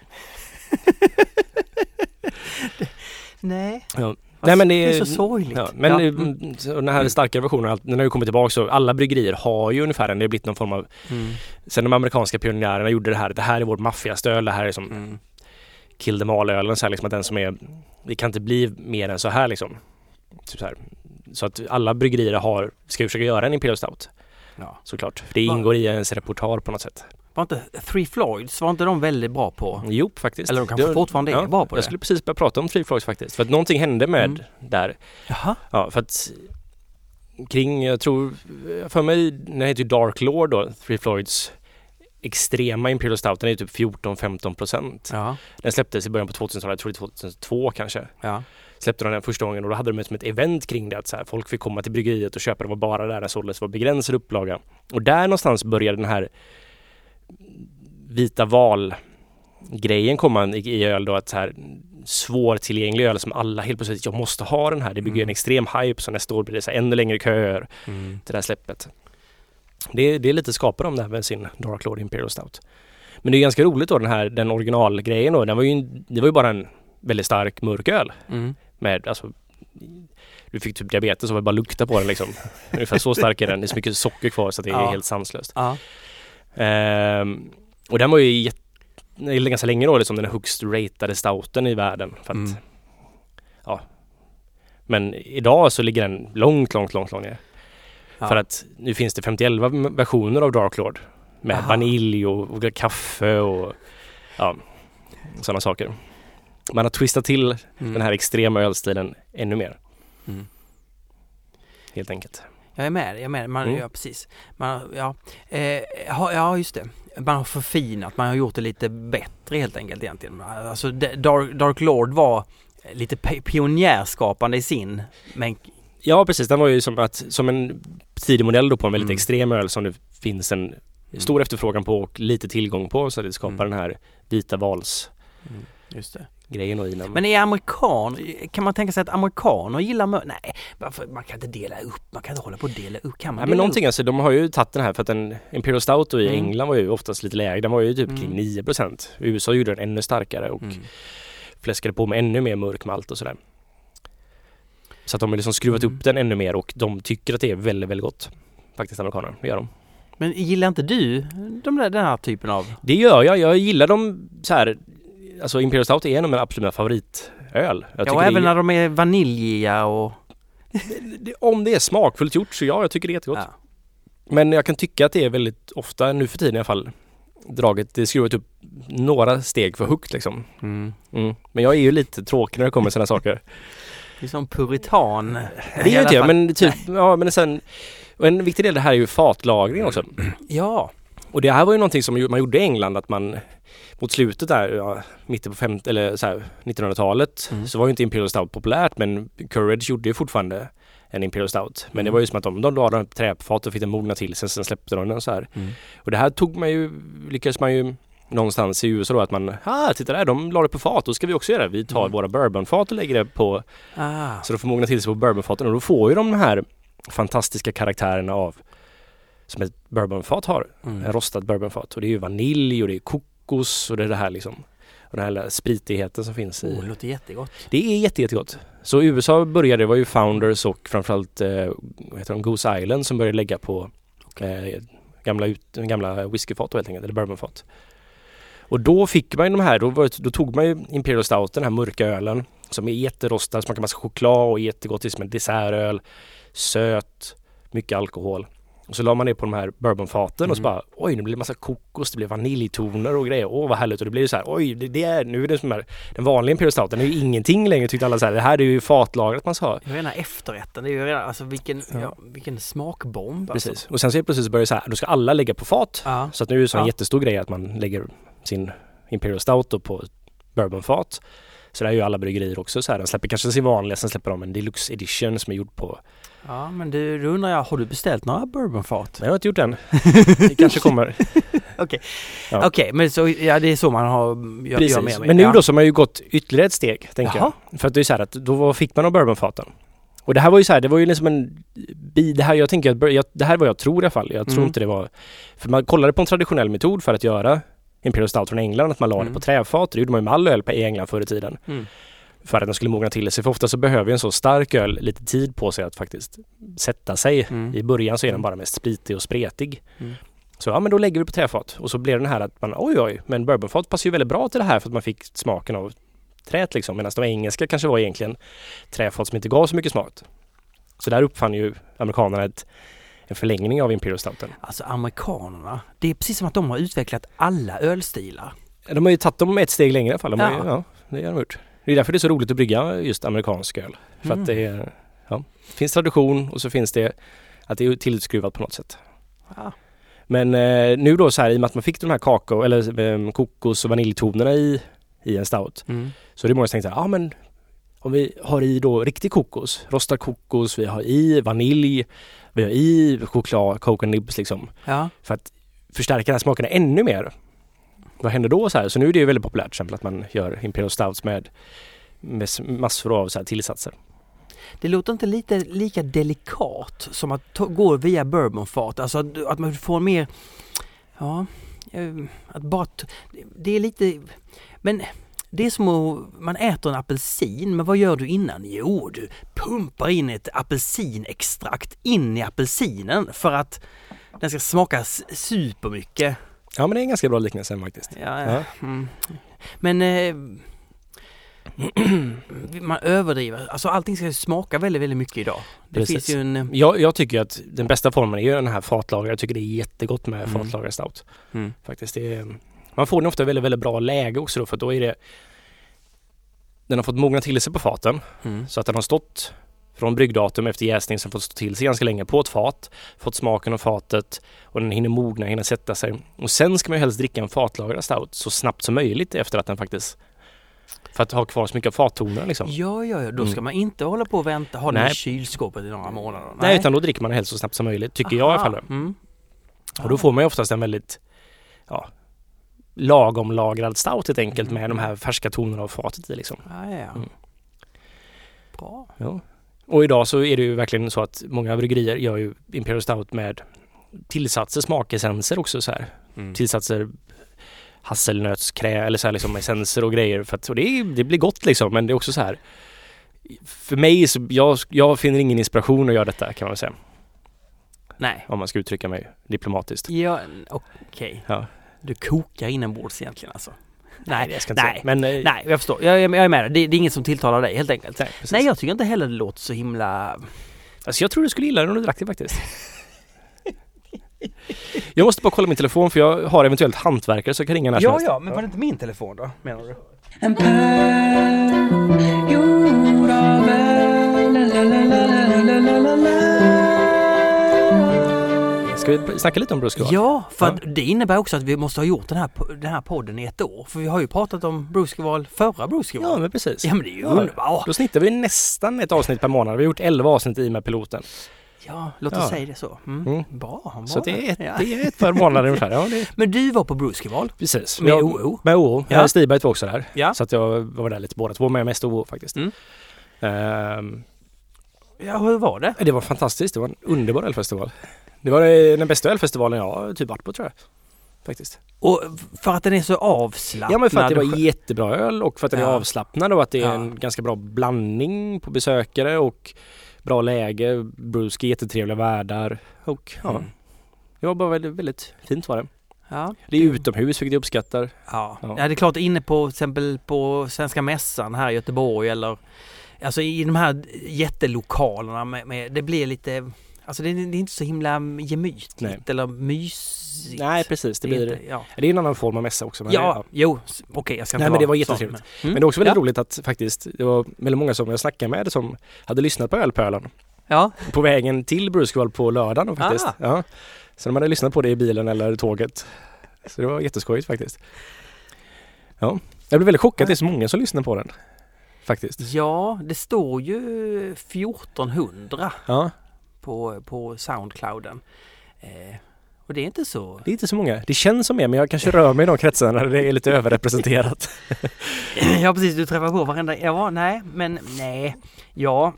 nej. Ja. Nej, men det det är så sorgligt. Ja, men Ja, mm. mm. den här starkare versionen, den har ju kommit tillbaka så alla bryggerier har ju ungefär en, det har blivit någon form av, Mm. sen de amerikanska pionjärerna gjorde det här, det här är vår maffiastöl, det här är som Mm. kill them all-ölen, så här liksom att den som är, det kan inte bli mer än så här liksom. Typ så, här. så att alla bryggerier har, ska ju försöka göra en Imperial Stout Ja. såklart. För det Va- ingår i ens repertoar på något sätt. Var inte Three Floyds, var inte de väldigt bra på? Jo, faktiskt. Eller de kanske Det- fortfarande är ja, bra på Jag det? skulle precis börja prata om Three Floyds faktiskt. För att någonting hände med Mm. där. Jaha? Ja, för att kring, jag tror, för mig, den heter ju Dark Lord då, Three Floyds extrema Imperial Stout, den är typ 14-15 procent. Ja. Den släpptes i början på 2000-talet, jag tror det är 2002 kanske. Ja. Släppte de den första gången och då hade de som ett event kring det att så här, folk fick komma till bryggeriet och köpa, det var bara där den såldes, det var begränsad upplaga. Och där någonstans började den här vita val grejen komma i, öl då att så här svårtillgänglig öl som alla helt plötsligt, jag måste ha den här. Det bygger Mm. en extrem hype så nästa år blir det så här ännu längre köer Mm. till det här släppet. Det, det är lite skapar de där med sin Dark Lord Imperial Stout. Men det är ganska roligt då den här, den originalgrejen då, den var ju, det var ju bara en väldigt stark mörk öl Mm. med, alltså du fick typ diabetes och var bara lukta på den liksom. Ungefär så stark är den. Det är så mycket socker kvar så att det är Ja. helt sanslöst. Ja. Ehm, och den var ju eller ganska länge då liksom den högst ratade stouten i världen. För att, Mm. ja. Men idag så ligger den långt, långt, långt, långt ner. Ja. För att nu finns det 51 versioner av Dark Lord. Med Aha. vanilj och, och kaffe och ja, sådana saker. Man har twistat till Mm. den här extrema ölstilen ännu mer. Mm. Helt enkelt. Jag är med, jag är med. Man, Mm. Ja, precis. Man, ja. Eh, ja, just det. Man har förfinat, man har gjort det lite bättre helt enkelt egentligen. Alltså Dark, Dark Lord var lite pionjärskapande i sin, men Ja precis, den var ju som, att, som en tidig modell då på en väldigt Mm. extrem öl som det finns en stor efterfrågan på och lite tillgång på så det skapar Mm. den här vita valsgrejen just det. Då i den. Men är amerikan, kan man tänka sig att amerikaner gillar mö- Nej, varför, man kan inte dela upp, man kan inte hålla på och dela upp. Kan man dela men någonting upp? alltså, de har ju tagit den här för att en Imperial Stout i Mm. England var ju oftast lite lägre. Den var ju typ Mm. kring 9%. I USA gjorde den ännu starkare och Mm. fläskade på med ännu mer mörk malt och sådär. Så att de har liksom skruvat Mm. upp den ännu mer och de tycker att det är väldigt, väldigt gott. Faktiskt amerikaner, det gör de. Men gillar inte du de där, den här typen av? Det gör jag. Jag gillar dem så här. Alltså Imperial Stout är en av mina absoluta favoritöl. Jag ja, och även är... när de är vaniljiga och... Om det är smakfullt gjort så ja, jag tycker det är jättegott. Ja. Men jag kan tycka att det är väldigt ofta, nu för tiden i alla fall, draget, det skruvat upp några steg för högt liksom. Mm. Mm. Men jag är ju lite tråkig när det kommer sådana saker. Det är som puritan. Det är inte jag, men typ, ja men sen, och en viktig del det här är ju fatlagring också. Ja. Och det här var ju någonting som man gjorde i England att man mot slutet där, ja, mitten på 50 eller 1900-talet mm. så var ju inte Imperial Stout populärt men Courage gjorde ju fortfarande en Imperial Stout. Men mm. det var ju som att de, de la den på träfat och fick den mogna till sig, sen släppte de den så här. Mm. Och det här tog man ju, lyckades man ju någonstans i USA då att man, ah titta där, de la det på fat, då ska vi också göra det. Vi tar mm. våra bourbonfat och lägger det på, ah. så de får mogna till sig på bourbonfaten och då får ju de här fantastiska karaktärerna av som ett bourbonfat har. Mm. En rostad bourbonfat. Och det är ju vanilj och det är kokos och det är det här liksom. Och den här spritigheten som finns i. Oh, det låter jättegott. Det är jätte, jättegott. Så USA började, det var ju Founders och framförallt eh, vad heter de, Goose Island som började lägga på okay. eh, gamla, ut, gamla whiskyfat helt enkelt, eller bourbonfat. Och då fick man ju de här, då, var, då tog man ju Imperial Stout, den här mörka ölen som är jätterostad, smakar massa choklad och jättegott, det är som en dessertöl söt, mycket alkohol. Och så la man ner på de här bourbonfaten mm. och så mm. bara oj nu blir det massa kokos, det blir vaniljtoner och grejer. Åh vad härligt och det blir så här oj det, det är nu är det som här den vanliga Imperial Stouten är ju ingenting längre tyckte alla så här. Det här är ju fatlagret man sa. Jag menar efterrätten, det är ju redan alltså vilken, ja. Ja, vilken smakbomb. Alltså. Precis och sen så plötsligt börjar det så här, då ska alla lägga på fat. Ja. Så att nu är det så en jättestor grej att man lägger sin Imperial Stout på bourbonfat. Så det är ju alla bryggerier också så här. De släpper kanske sin vanliga, sen släpper de en deluxe edition som är gjord på Ja men du, då undrar jag, har du beställt några bourbonfat? Jag har inte gjort än. [LAUGHS] Det kanske kommer. [LAUGHS] Okej, ja. okay, men så, ja det är så man har, gör, Precis. gör med Men nu ja. då så har man ju gått ytterligare ett steg, tänker Jaha. jag. För att det är så här att då fick man de bourbonfaten. Och det här var ju så här, det var ju liksom en det här, jag tänker att, jag, det här är vad jag tror i alla fall. Jag tror mm. inte det var, för man kollade på en traditionell metod för att göra Imperial Stout från England, att man la mm. det på träfat. Det gjorde man ju med all öl i England förr i tiden. Mm för att den skulle mogna till sig. För ofta så behöver en så stark öl lite tid på sig att faktiskt sätta sig. Mm. I början så är den bara mest spritig och spretig. Mm. Så ja men då lägger vi på träfat och så blir den här att man oj oj men bourbonfat passar ju väldigt bra till det här för att man fick smaken av träet liksom. Medan de engelska kanske var egentligen träfat som inte gav så mycket smak. Så där uppfann ju amerikanerna ett, en förlängning av Imperial Stouten. Alltså amerikanerna, det är precis som att de har utvecklat alla ölstilar. De har ju tagit dem ett steg längre i alla fall. De ja. Ju, ja, det har de gjort. Det är därför det är så roligt att brygga just amerikansk öl. För mm. att det är, ja, finns tradition och så finns det att det är tillskruvat på något sätt. Ja. Men eh, nu då så här i och med att man fick de här kakao eller eh, kokos och vaniljtonerna i, i en stout. Mm. Så det är många som tänker så här, ja men om vi har i då riktig kokos, rostad kokos, vi har i vanilj, vi har i choklad, cocoa nibs liksom. Ja. För att förstärka den här smaken ännu mer vad händer då? Så, här? så nu är det väldigt populärt till exempel att man gör Imperial Stouts med, med massor av så här tillsatser. Det låter inte lite lika delikat som att gå via bourbonfat, alltså att, att man får mer, ja, eh, att bara, det är lite, men det är som att man äter en apelsin, men vad gör du innan? Jo, du pumpar in ett apelsinextrakt in i apelsinen för att den ska smaka supermycket. Ja men det är en ganska bra liknelse faktiskt. Ja, ja. Mm. Men eh, [CLEARS THROAT] man överdriver, alltså allting ska smaka väldigt, väldigt mycket idag. Det Precis. finns ju en... Eh, jag, jag tycker att den bästa formen är ju den här fatlagrade. Jag tycker det är jättegott med mm. fatlagrad stout. Mm. Faktiskt. Är, man får den ofta väldigt, väldigt bra läge också då för då är det den har fått mogna till sig på faten mm. så att den har stått från bryggdatum efter jäsning som fått stå till sig ganska länge på ett fat, fått smaken av fatet och den hinner mogna, hinner sätta sig. Och sen ska man ju helst dricka en fatlagrad stout så snabbt som möjligt efter att den faktiskt för att ha kvar så mycket av fattonerna liksom. Ja, ja, ja. Då ska mm. man inte hålla på och vänta, ha den i kylskåpet i några månader. Nej. Nej, utan då dricker man helst så snabbt som möjligt, tycker Aha. jag i alla fall. Mm. Och då får man ju oftast en väldigt ja, lagom lagrad stout helt enkelt mm. med de här färska tonerna av fatet i liksom. Ja, ja. Mm. Bra. Ja. Och idag så är det ju verkligen så att många bryggerier gör ju Imperial Stout med tillsatser, smakessenser också så här. Mm. Tillsatser hasselnötskrä eller så här liksom essenser och grejer för att och det, det blir gott liksom men det är också så här för mig så jag, jag finner ingen inspiration att göra detta kan man säga. Nej. Om man ska uttrycka mig diplomatiskt. Ja, okej. Ja. Du kokar inombords egentligen alltså? Nej, det ska jag inte nej, säga. Men, eh, nej, jag förstår. Jag, jag är med dig. Det, det är inget som tilltalar dig helt enkelt. nej, precis. Nej, jag tycker inte heller det låter så himla... Alltså jag tror du skulle gilla det om du drack det faktiskt. [LAUGHS] jag måste bara kolla min telefon för jag har eventuellt hantverkare så jag kan ringa när Ja, ja, men var det inte min telefon då, menar du? En pöl gjord av la, la, la, la, la, Ska vi snacka lite om Bruce Squall? Ja, för Ja. det innebär också att vi måste ha gjort den här, den här podden i ett år. För vi har ju pratat om Bruce Squall förra Bruce Ja, Squall. men precis. Ja, men det är ju Ja. underbart. Då snittar vi nästan ett avsnitt per månad. Vi har gjort 11 avsnitt i med piloten. Ja, låt oss Ja. säga det så. Mm. Mm. Bra, bra. Så det är, ett, Ja. det är ett par månader ungefär. Ja, det, [LAUGHS] Men du var på Squall. precis. Med Jag- OO. Med OO. Ja. Ja. Stigberg var också där. Ja. Så att jag var där lite båda två, men mest OO faktiskt. Mm. Ehm, Ja, hur var det? det var fantastiskt. Det var en underbar ölfestival. Det var eh, den bästa ölfestivalen jag typ varit på tror jag. Faktiskt. Och för att den är så avslappnad. Ja men för att det var jättebra öl och för att den är Ja. avslappnad och att det är Ja. en ganska bra blandning på besökare och bra läge. Bruski, jättetrevliga värdar och ja. Mm. Det var bara väldigt, väldigt fint var det. Ja. Det är utomhus vilket jag uppskattar. Ja. Ja. ja, det är klart inne på till exempel på Svenska Mässan här i Göteborg eller alltså i de här jättelokalerna med, med det blir lite Alltså det, är- det är inte så himla gemytligt Nej. eller mysigt. Nej precis, det blir inte- ja. det är en annan form av mässa också. Men ja, jo, okej jag ska inte Nej, men det var jättetrevligt. Men, Men det är också väldigt ja. roligt att faktiskt det var väldigt många som jag snackade med som hade lyssnat på Ölpölen Ja, på vägen till Bruskval på lördagen faktiskt. Ah. Ja. Så de hade lyssnat på det i bilen eller tåget. Så det var jätteskojigt faktiskt. Ja. Jag blev väldigt chockad att det är så många som lyssnar på den. Faktiskt. ja, det står ju 1400 Ja, på, på Soundclouden. Eh, och det är inte så... det är inte så många. Det känns som mer men jag kanske rör mig i de kretsarna där det är lite överrepresenterat. [LAUGHS] Ja precis, du träffar på varenda... Ja, nej, men nej. Ja,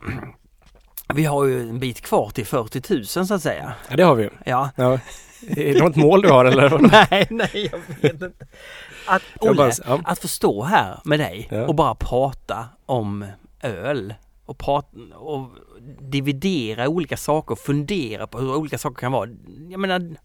vi har ju en bit kvar till 40 000 så att säga. Ja, det har vi ju. Ja. Ja. Är det något mål du har eller? [LAUGHS] Nej, nej, jag vet inte. Att, Olle, bara, ja. att få stå här med dig Ja. och bara prata om öl och, prata, och dividera olika saker och fundera på hur olika saker kan vara. Jag menar,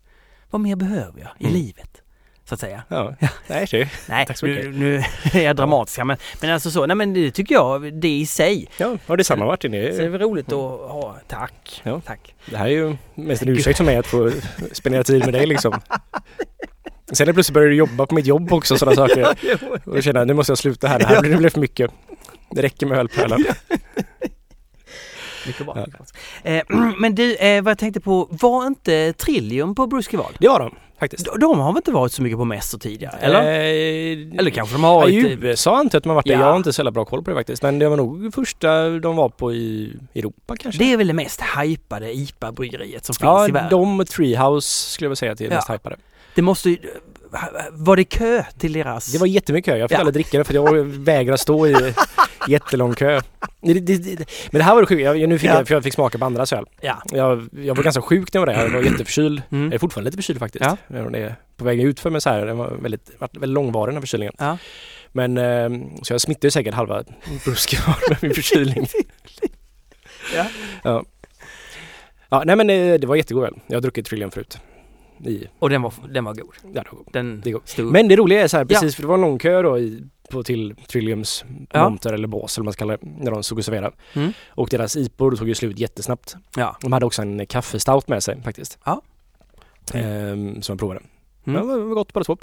vad mer behöver jag i Mm. livet? Så att säga. Ja, [LAUGHS] nej det. Nej, Tack så nu, mycket. nu är jag dramatisk men, men alltså så, nej men det tycker jag, det i sig. Ja, har detsamma Martin. Så det är Det, väl roligt att ha, tack, Ja. tack. det här är ju mest en ursäkt för mig att få spendera tid med dig liksom. Sen plötsligt började du jobba på mitt jobb också [LAUGHS] och sådana saker. Och jag nu måste jag sluta här. Det här blir, det blir för mycket. Det räcker med ölpölen. [LAUGHS] Mycket bra. Ja. mycket bra. Eh, [CLEARS THROAT] men du, eh, vad jag tänkte på, var inte Trillium på Bruskival? Det har de faktiskt. De, de har väl inte varit så mycket på mässor tidigare? Eller? Eh, eller kanske de har Ja, varit... I USA antar jag att de har varit. Ja. Jag har inte så jävla bra koll på det faktiskt. Men det var nog första de var på i Europa kanske. det är väl det mest hypade IPA-bryggeriet som finns ja, i världen. de och Treehouse skulle jag vilja säga att det är Ja. mest hypade. Det måste ju... Var det kö till deras... Det var jättemycket kö. Jag fick Ja. aldrig dricka det för jag vägrade stå i [LAUGHS] jättelång kö. Men det här var det sjuka. Jag, nu fick Ja. jag, för jag fick smaka på andras öl. Ja. Jag, jag var ganska sjuk när jag var där. Jag var jätteförkyld. Mm. Jag är fortfarande lite förkyld faktiskt. Ja. Det är på väg ut för mig så här. Den var väldigt, väldigt långvarig den här förkylningen. Ja. Men eh, så jag smittade säkert halva brusken med min förkylning. Ja. ja. Ja, nej men eh, det var jättegod öl. Jag har druckit Trillium förut. I, Och den var, den var god. ja, det var god. Den Det stod... Men det roliga är så här, Ja. precis för det var en lång kö då i, på till Trilliums Ja. monter eller bås eller vad man ska kalla det, när de stod och serverade. Mm. Och deras IPOR tog ju slut jättesnabbt. Ja. De hade också en kaffestout med sig faktiskt. Ja. Ehm, som jag provade. Mm. Ja, det var gott båda två.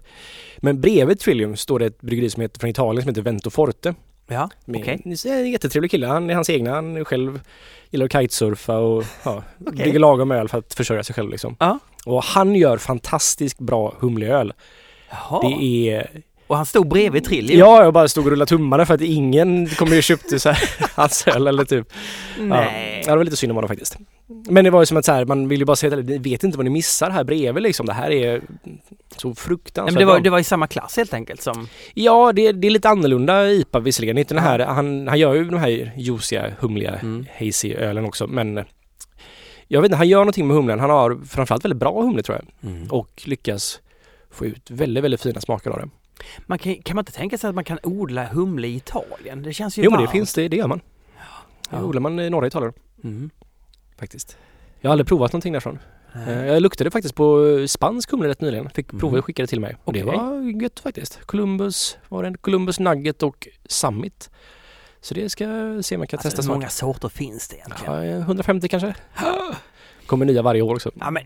Men bredvid Trillium står det ett bryggeri som heter, från Italien som heter Vento Forte. Ja, Med okej. En jättetrevlig kille. Han är hans egna. Han själv gillar att kitesurfa och ja, [LAUGHS] Okej. brygger lagom öl för att försörja sig själv liksom. Ja. Och han gör fantastiskt bra humlig öl. Jaha. Det är Och han stod bredvid Trillium? Ja, jag bara stod och rullade tummarna för att ingen kommer ju köpte så här [LAUGHS] hans öl eller typ. Nej. Ja, det var lite synd om honom faktiskt. Men det var ju som att så här, man vill ju bara säga att ni vet inte vad ni missar här bredvid liksom. Det här är så Nej, fruktansvärt men det, var, bra. det var i samma klass helt enkelt som... Ja, det, det är lite annorlunda IPA visserligen. Inte den här, han, han gör ju de här juiciga, humliga, Mm. hazy ölen också. Men jag vet inte, han gör någonting med humlen. Han har framförallt väldigt bra humle tror jag. Mm. Och lyckas få ut väldigt, väldigt fina smaker av det. Man kan, kan man inte tänka sig att man kan odla humle i Italien? Det känns ju Jo men det varmt. finns, det, det gör man. Det Ja. odlar man i norra Italien Mm. faktiskt. Jag har aldrig provat någonting därifrån. Eh, Jag luktade faktiskt på eh, spansk humle rätt nyligen. Fick Mhm. prova och skicka det till mig. Och det var gött faktiskt. Columbus var det en Columbus Nugget och Summit. Så det ska jag se om jag kan Alltså, testa hur många sorter finns det egentligen? Ja, 150 kanske. [GASPS] Kommer nya varje år också. Ja men...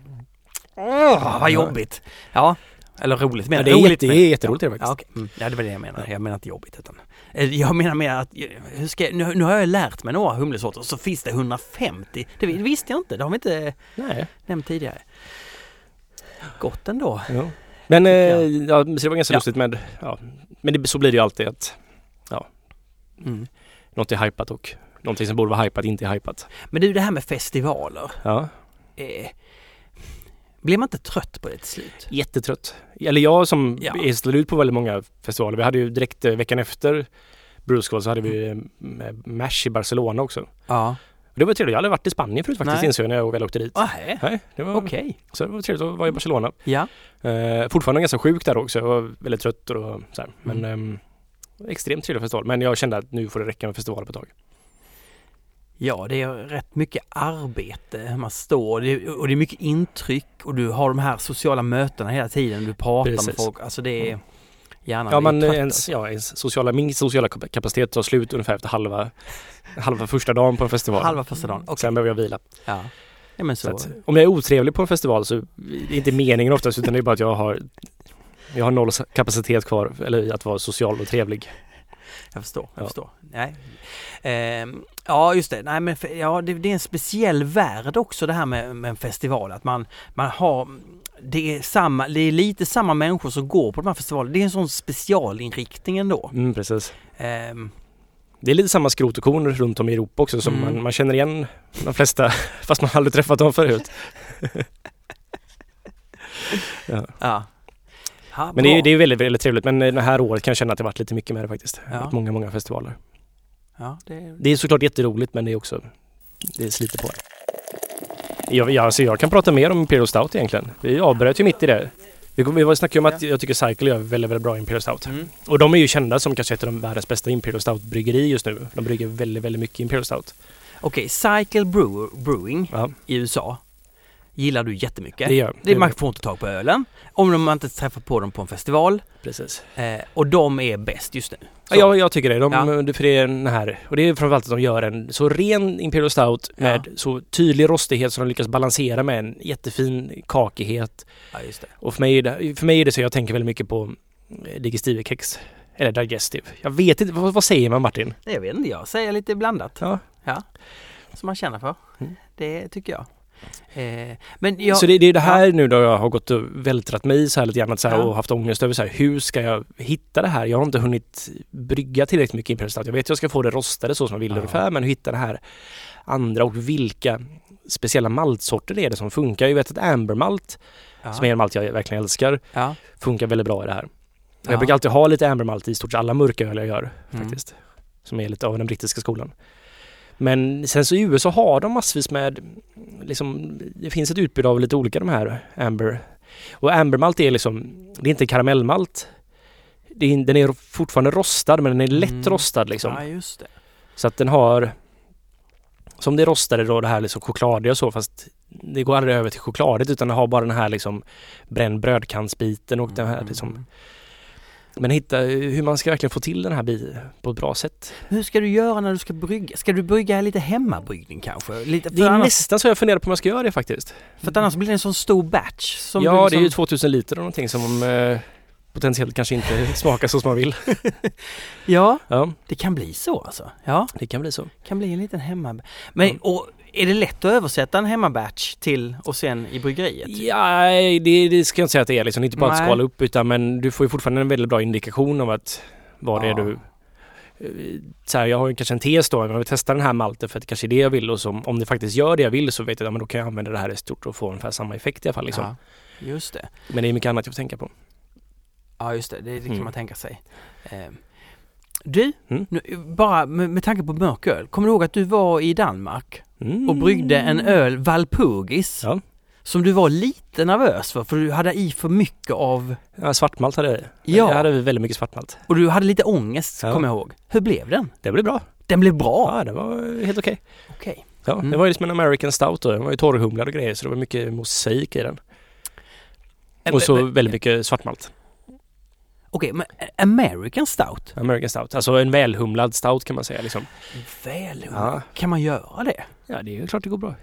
Åh, vad jobbigt! Ja, eller roligt Ja, menar det är, roligt jätte, är jätteroligt det Ja, faktiskt. okej. mm. ja, det var det jag menade. Jag menar inte jobbigt utan... Eh, Jag menar mer att, hur ska jag, nu, nu har jag lärt mig några humlesorter så finns det 150. Det visste jag inte, det har vi inte Nej. nämnt tidigare. Gott ändå. Ja. Men eh, ja, så det var ganska Ja. lustigt med, ja, men det, så blir det ju alltid att Mm. något är hypat och någonting som borde vara hypat inte är hypat. Men du, det här med festivaler. Ja, Eh, blir man inte trött på det till slut? jättetrött. Eller jag som Ja. är ut på väldigt många festivaler. Vi hade ju direkt eh, veckan efter Bruce så hade vi eh, Mash i Barcelona också. Ja. Det var trevligt. Jag hade aldrig varit i Spanien förut faktiskt insåg jag när jag väl åkte dit. Nähä, Nej, det var, okej. Så det var trevligt att vara i Barcelona. Ja. Eh, fortfarande ganska sjuk där också. Jag var väldigt trött och så här. Men Mm. ehm, extremt trevlig festival. Men jag kände att nu får det räcka med festival på ett tag. Ja, det är rätt mycket arbete. Man står det och det är mycket intryck och du har de här sociala mötena hela tiden. Du pratar med Precis. folk. Alltså det är hjärnan Ja, man, trött, ens, alltså. ja, ens sociala, min sociala kap- kapacitet tar slut ungefär efter halva, halva första dagen på en festival. Halva första dagen. Okej. Sen behöver jag vila. Ja. ja, men Så så. att, om jag är otrevlig på en festival så är det inte meningen oftast utan det är bara att jag har jag har noll kapacitet kvar eller att vara social och trevlig. Jag förstår, jag Ja. förstår. Nej. Ehm, ja, just det. Nej, men ja, det, det är en speciell värld också det här med, med en festival. Att man, man har, det är, samma, det är lite samma människor som går på de här festivalerna. Det är en sån specialinriktning ändå. Mm, precis. Ehm, Det är lite samma skrot och korn runt om i Europa också som Mm. man, man känner igen de flesta [LAUGHS] fast man aldrig träffat dem förut. [LAUGHS] ja. ja. Men det är, det är väldigt, väldigt trevligt men det här året kan jag känna att det varit lite mycket med det faktiskt. Ja. många, många festivaler. Ja, det är... Det är såklart jätteroligt men det är också, det sliter på det. Jag, jag, alltså jag kan prata mer om Imperial Stout egentligen. Vi avbröt ju mitt i det. Vi, vi snackade ju om att jag tycker Cycle gör väldigt, väldigt bra Imperial Stout. Mm. Och de är ju kända som kanske ett av de världens bästa Imperial Stout-bryggeri just nu. De brygger väldigt, väldigt mycket Imperial Stout. Okej, Cycle Brew, Brewing Ja, i USA gillar du jättemycket. det gör det, man får inte tag på ölen. Om man inte träffar på dem på en festival. Precis. Eh, och de är bäst just nu. Ja, jag, tycker det. De, Ja. för det är den här, och det är framförallt att de gör en så ren Imperial Stout med så tydlig rostighet som de lyckas balansera med en jättefin kakighet. Ja, just det. Och för mig, är det, för mig är det så jag tänker väldigt mycket på eh, digestive kex. Eller digestive. Jag vet inte, vad, vad säger man Martin? Jag vet inte, jag säger lite blandat. Ja. Ja. Som man känner för. Mm. Det tycker jag. Eh, men jag... Så det, det är det här nu då jag har gått och vältrat mig i så här lite grann så här, Ja. och haft ångest över så här, hur ska jag hitta det här? Jag har inte hunnit brygga tillräckligt mycket Imperial Stout. Jag vet att jag ska få det rostade så som jag vill Ja. ungefär men hur hitta det här andra och vilka speciella maltsorter det är det som funkar. Jag vet att ambermalt, ja. som är en malt jag verkligen älskar, ja. funkar väldigt bra i det här. Ja. Jag brukar alltid ha lite ambermalt i stort sett alla mörka öl jag gör Mm. faktiskt. Som är lite av den brittiska skolan. Men sen så i USA har de massvis med, liksom, det finns ett utbud av lite olika de här amber. Och ambermalt är liksom, det är inte karamellmalt. Det är, den är fortfarande rostad men den är lätt Mm. rostad liksom. Ja, just det. Så att den har, som det rostade då det här liksom chokladiga och så fast det går aldrig över till chokladigt utan det har bara den här liksom bränd brödkantsbiten och den här liksom Mm. Men hitta hur man ska verkligen få till den här biten på ett bra sätt. Hur ska du göra när du ska brygga? Ska du brygga lite hemmabryggning kanske? Lite, Det är annars, nästan så jag funderar på om jag ska göra det faktiskt. för att annars blir det en sån stor batch. Som ja, du det är liksom- ju 2000 liter och någonting som eh, potentiellt kanske inte [LAUGHS] smakar så som man vill. Ja, Ja, det kan bli så alltså. Ja, det kan bli så. kan bli en liten hemma... Men, Ja. och är det lätt att översätta en hemmabatch till och sen i bryggeriet? Ja, det, det ska jag inte säga att det är liksom. Inte bara att Nej. skala upp utan men du får ju fortfarande en väldigt bra indikation av att vad det är Ja. du eh, så här, jag har ju kanske en tes då, men jag vill testa den här malten för att det kanske är det jag vill och så, om det faktiskt gör det jag vill så vet jag att ja, då kan jag använda det här i stort och få ungefär samma effekt i alla fall. Liksom. Ja, just det. Men det är mycket annat jag får tänka på. Ja, just det. Det, det kan Mm. man tänka sig. Eh, Du, Mm. nu, bara med, med tanke på mörköl. Kommer du ihåg att du var i Danmark Mm. och bryggde en öl, Valpurgis? Ja. Som du var lite nervös för, för du hade i för mycket av... Ja, svartmalt hade jag. Ja. Jag hade väldigt mycket svartmalt. Och du hade lite ångest, Ja. kommer jag ihåg. Hur blev den? Det blev bra. Den blev bra? Ja, det var helt okej. Okej. Ja, Mm. det var ju som en American Stout då. Den var ju torrhumlad och grejer så det var mycket mosaik i den. Och så väldigt mycket svartmalt. Okej, men American Stout? American Stout. Alltså en välhumlad stout kan man säga liksom. Väl, Ja. kan man göra det? Ja, det är ju klart det går bra.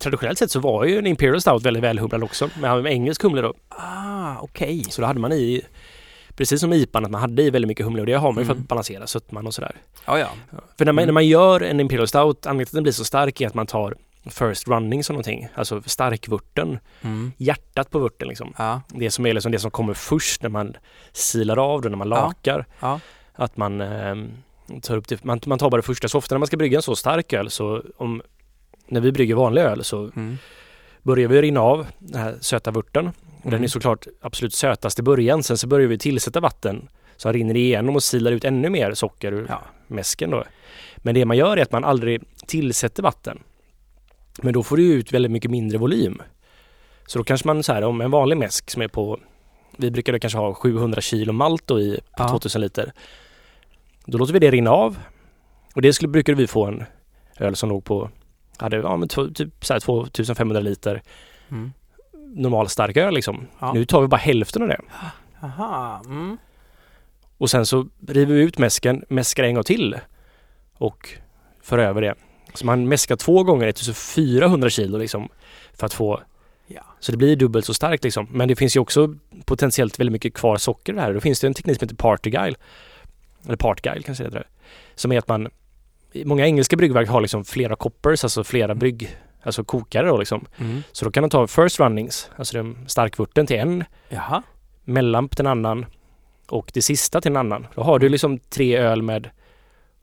Traditionellt sett så var ju en Imperial Stout väldigt välhumlad också. Med engelsk humle då. Ah, okej. Så då hade man i, precis som IPAn, att man hade i väldigt mycket humle och det har man ju för Mm. att balansera sötman och sådär. Ja, ja. För när man, Mm. när man gör en Imperial Stout, anledningen till att den blir så stark är att man tar first running som någonting. Alltså starkvörten, Mm. hjärtat på vörten liksom. Ja, Det som är liksom det som kommer först när man silar av det, när man Ja. lakar. ja. Att man ehm, tar upp det, man, man tar bara det första. Så ofta när man ska brygga en så stark öl så om, när vi brygger vanlig öl så Mm. börjar vi rinna av den här söta vörten. Och Den Mm. är såklart absolut sötast i början. Sen så börjar vi tillsätta vatten så rinner igenom och silar ut ännu mer socker ur Ja. mäsken då. Men det man gör är att man aldrig tillsätter vatten. Men då får du ut väldigt mycket mindre volym. Så då kanske man så här om en vanlig mäsk som är på vi brukade kanske ha 700 kilo malt då i på Ja. 2000 liter. Då låter vi det rinna av. Och det skulle, brukade vi få en öl som låg på hade, ja, men typ så här 2500 liter Mm. normal stark öl liksom. Ja. Nu tar vi bara hälften av det. Aha. Mm. Och sen så river vi ut mäsken, mäskar en gång till och för över det. Så man mäskar två gånger 1400 kilo liksom för att få Ja. så det blir dubbelt så starkt liksom. Men det finns ju också potentiellt väldigt mycket kvar socker i det här. Då finns det en teknik som heter Partyguile. Eller Partguile kanske heter det. Som är att man Många engelska bryggverk har liksom flera coppers, alltså flera brygg, alltså kokare då liksom. Mm. Så då kan de ta first runnings, alltså den starkvörten till en, Jaha. mellamp till en annan och det sista till en annan. Då har du liksom tre öl med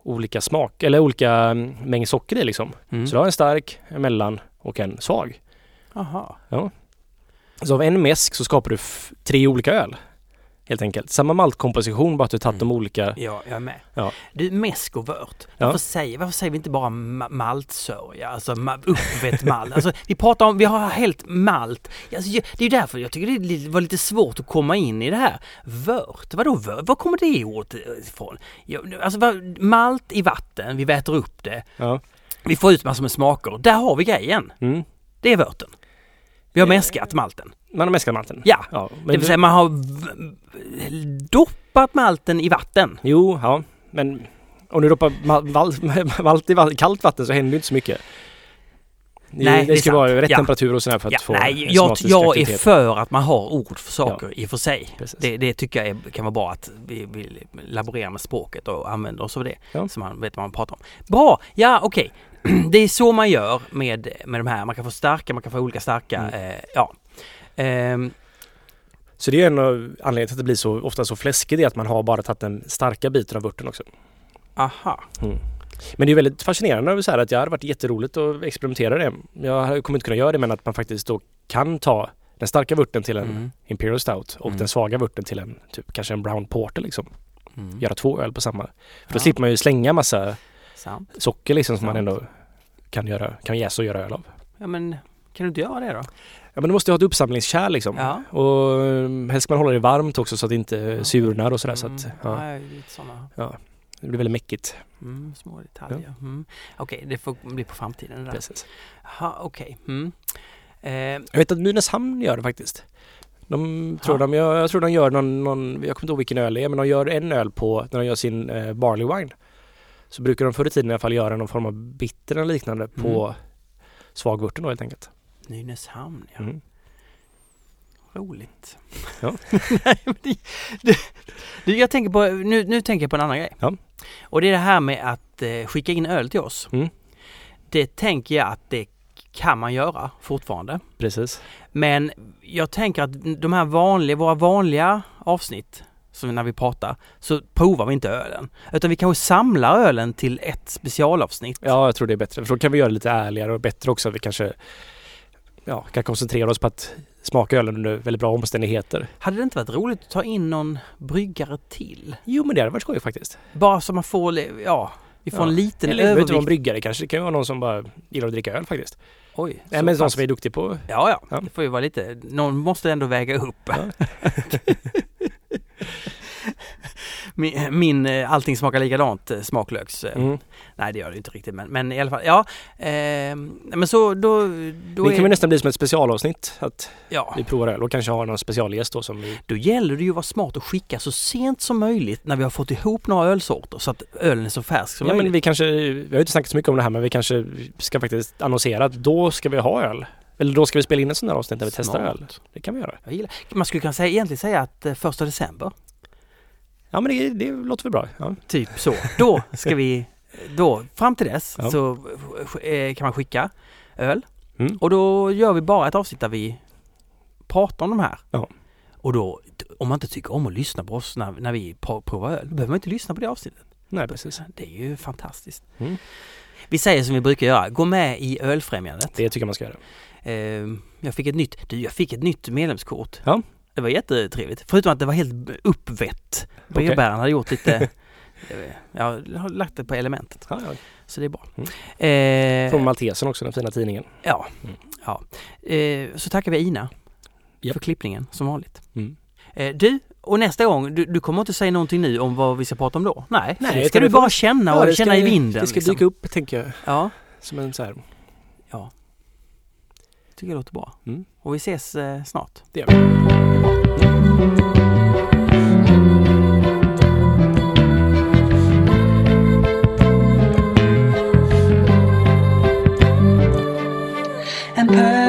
olika smak eller olika mm, mängd socker i liksom. Mm. Så du har en stark, en mellan och en svag. Aha. Så av en mäsk så skapar du tre olika öl. Helt enkelt. Samma maltkomposition bara att du tagit de Mm. olika. Ja, jag är med. Ja. Du, mäsk och vört. Ja. Varför, säger, varför säger vi inte bara ma- maltsörja? Alltså ma- uppvett malt. Alltså, vi pratar om, vi har helt malt. Alltså, det är därför jag tycker det var lite svårt att komma in i det här. Vört, vadå vört? Var kommer det ordet ifrån? Alltså malt i vatten, vi väter upp det. Ja. Vi får ut massor med smaker. Där har vi grejen. Mm. Det är vörten. Vi har mäskat malten. Man har mäskat malten. Ja, Ja, det vill säga man har doppat malten i vatten. Jo, ja. Men om du doppar [LAUGHS] malt i kallt vatten så händer ju inte så mycket. Det, Nej, det det ska vara rätt Ja. temperatur och sådär för att Ja, få nej, jag, jag är för att man har ord för saker i och för sig. Det, det tycker jag är, kan vara bra att vi, vi laborerar med språket och använder oss av det. Ja. Så man vet vad man pratar om. Bra! Ja, okej. [CLEARS THROAT] Det är så man gör med, med de här. Man kan få starka, man kan få olika starka. Mm. Eh, ja. Ehm, Så det är en av anledningarna till att det blir så ofta så fläskigt det är att man har bara tagit den starka biten av vörten också. aha. Men det är väldigt fascinerande så här att jag hade varit jätteroligt att experimentera det. Jag kommer inte kunna göra det men att man faktiskt då kan ta den starka vörten till en Mm. Imperial Stout och Mm. den svaga vörten till en typ kanske en Brown Porter liksom. Mm. Göra två öl på samma. För då Ja. slipper man ju slänga massa Sant. socker liksom som man Sant. ändå kan göra, kan jäsa och göra öl av. Ja men kan du inte göra det då? Ja men du måste ha ett uppsamlingskärl liksom. Ja. Och um, helst ska man hålla det varmt också så att det inte surnar och sådär så att Mm. ja, Ja, lite sådana. det blir väldigt mäckigt. Mm, små detaljer. Mm. Okej, det får bli på framtiden där. Precis. Jaha, okej. Mm. Eh, Jag vet att Nynäshamn gör det faktiskt. De tror Ja. de gör, jag tror de gör någon, någon, jag kommer inte ihåg vilken öl det är, men de gör en öl på, när de gör sin eh, barley wine. Så brukar de förr i tiden i alla fall göra någon form av bitter eller liknande på svagvörten då helt enkelt. Nynäshamn, ja. Mm. Roligt. Ja. [LAUGHS] Nej, det, det, jag tänker på, nu, nu tänker jag på en annan grej. Ja. Och det är det här med att eh, skicka in öl till oss. Mm. Det tänker jag att det kan man göra fortfarande. Precis. Men jag tänker att de här vanliga, våra vanliga avsnitt, som när vi pratar, så provar vi inte ölen. Utan vi kanske samlar ölen till ett specialavsnitt. Ja, jag tror det är bättre. För då kan vi göra det lite ärligare och bättre också. Vi kanske ja, kan koncentrera oss på att smaka ölen under väldigt bra omständigheter. Hade det inte varit roligt att ta in någon bryggare till? Jo, men det hade varit skoj faktiskt. Bara så man får, ja, vi får Ja. en liten Eller inte vara en övervikt. bryggare kanske. Det kan ju vara någon som bara gillar att dricka öl faktiskt. Oj, Nej, men någon som är duktig på... Ja, ja, Ja. det får ju vara lite, någon måste ändå väga upp. Ja. [LAUGHS] [LAUGHS] min, min eh, allting smakar likadant eh, smaklöks. eh, Mm. Nej det gör det inte riktigt men, men i alla fall ja. Eh, men så då, då, Det är, kan väl nästan bli som ett specialavsnitt. Att ja, vi provar öl och kanske har någon specialgäst då som vi... då gäller det ju att vara smart och skicka så sent som möjligt när vi har fått ihop några ölsorter så att ölen är så färsk som Ja men möjligt. vi kanske, vi har inte snackat så mycket om det här men vi kanske ska faktiskt annonsera att då ska vi ha öl. Eller då ska vi spela in en sån där avsnitt där vi testar Smart. öl. Det kan vi göra. Man skulle kunna säga, egentligen säga att första december, Ja men det, det låter väl bra. Ja. typ så. Då ska vi, då fram till dess Ja. så eh, kan man skicka öl. Mm. Och då gör vi bara ett avsnitt där vi pratar om de här. Ja. Och då, om man inte tycker om att lyssna på oss när, när vi pro- provar öl, då behöver man inte lyssna på det avsnittet. Nej precis. Det är ju fantastiskt. Mm. Vi säger som vi brukar göra, gå med i Ölfrämjandet. Det tycker jag man ska göra. Eh, jag fick ett nytt, du jag fick ett nytt medlemskort. Ja. Det var jättetrevligt. Förutom att det var helt uppvett. Okej. Brevbäraren hade gjort lite, [LAUGHS] jag har lagt det på elementet. Ja, ja. Så det är bra. Mm. Eh, Från Maltesen också, den fina tidningen. ja, Mm. ja. Eh, så tackar vi Ina Japp. för klippningen som vanligt. Mm. Eh, du, och nästa gång, du, du kommer inte säga någonting nu om vad vi ska prata om då? Nej, Nej, det ska du bara känna och det känna ska, i vinden. Det ska liksom. dyka upp tänker jag. Ja, Som en så här. Tycker jag låter bra. Mm. Och vi ses eh, snart. Det gör vi. and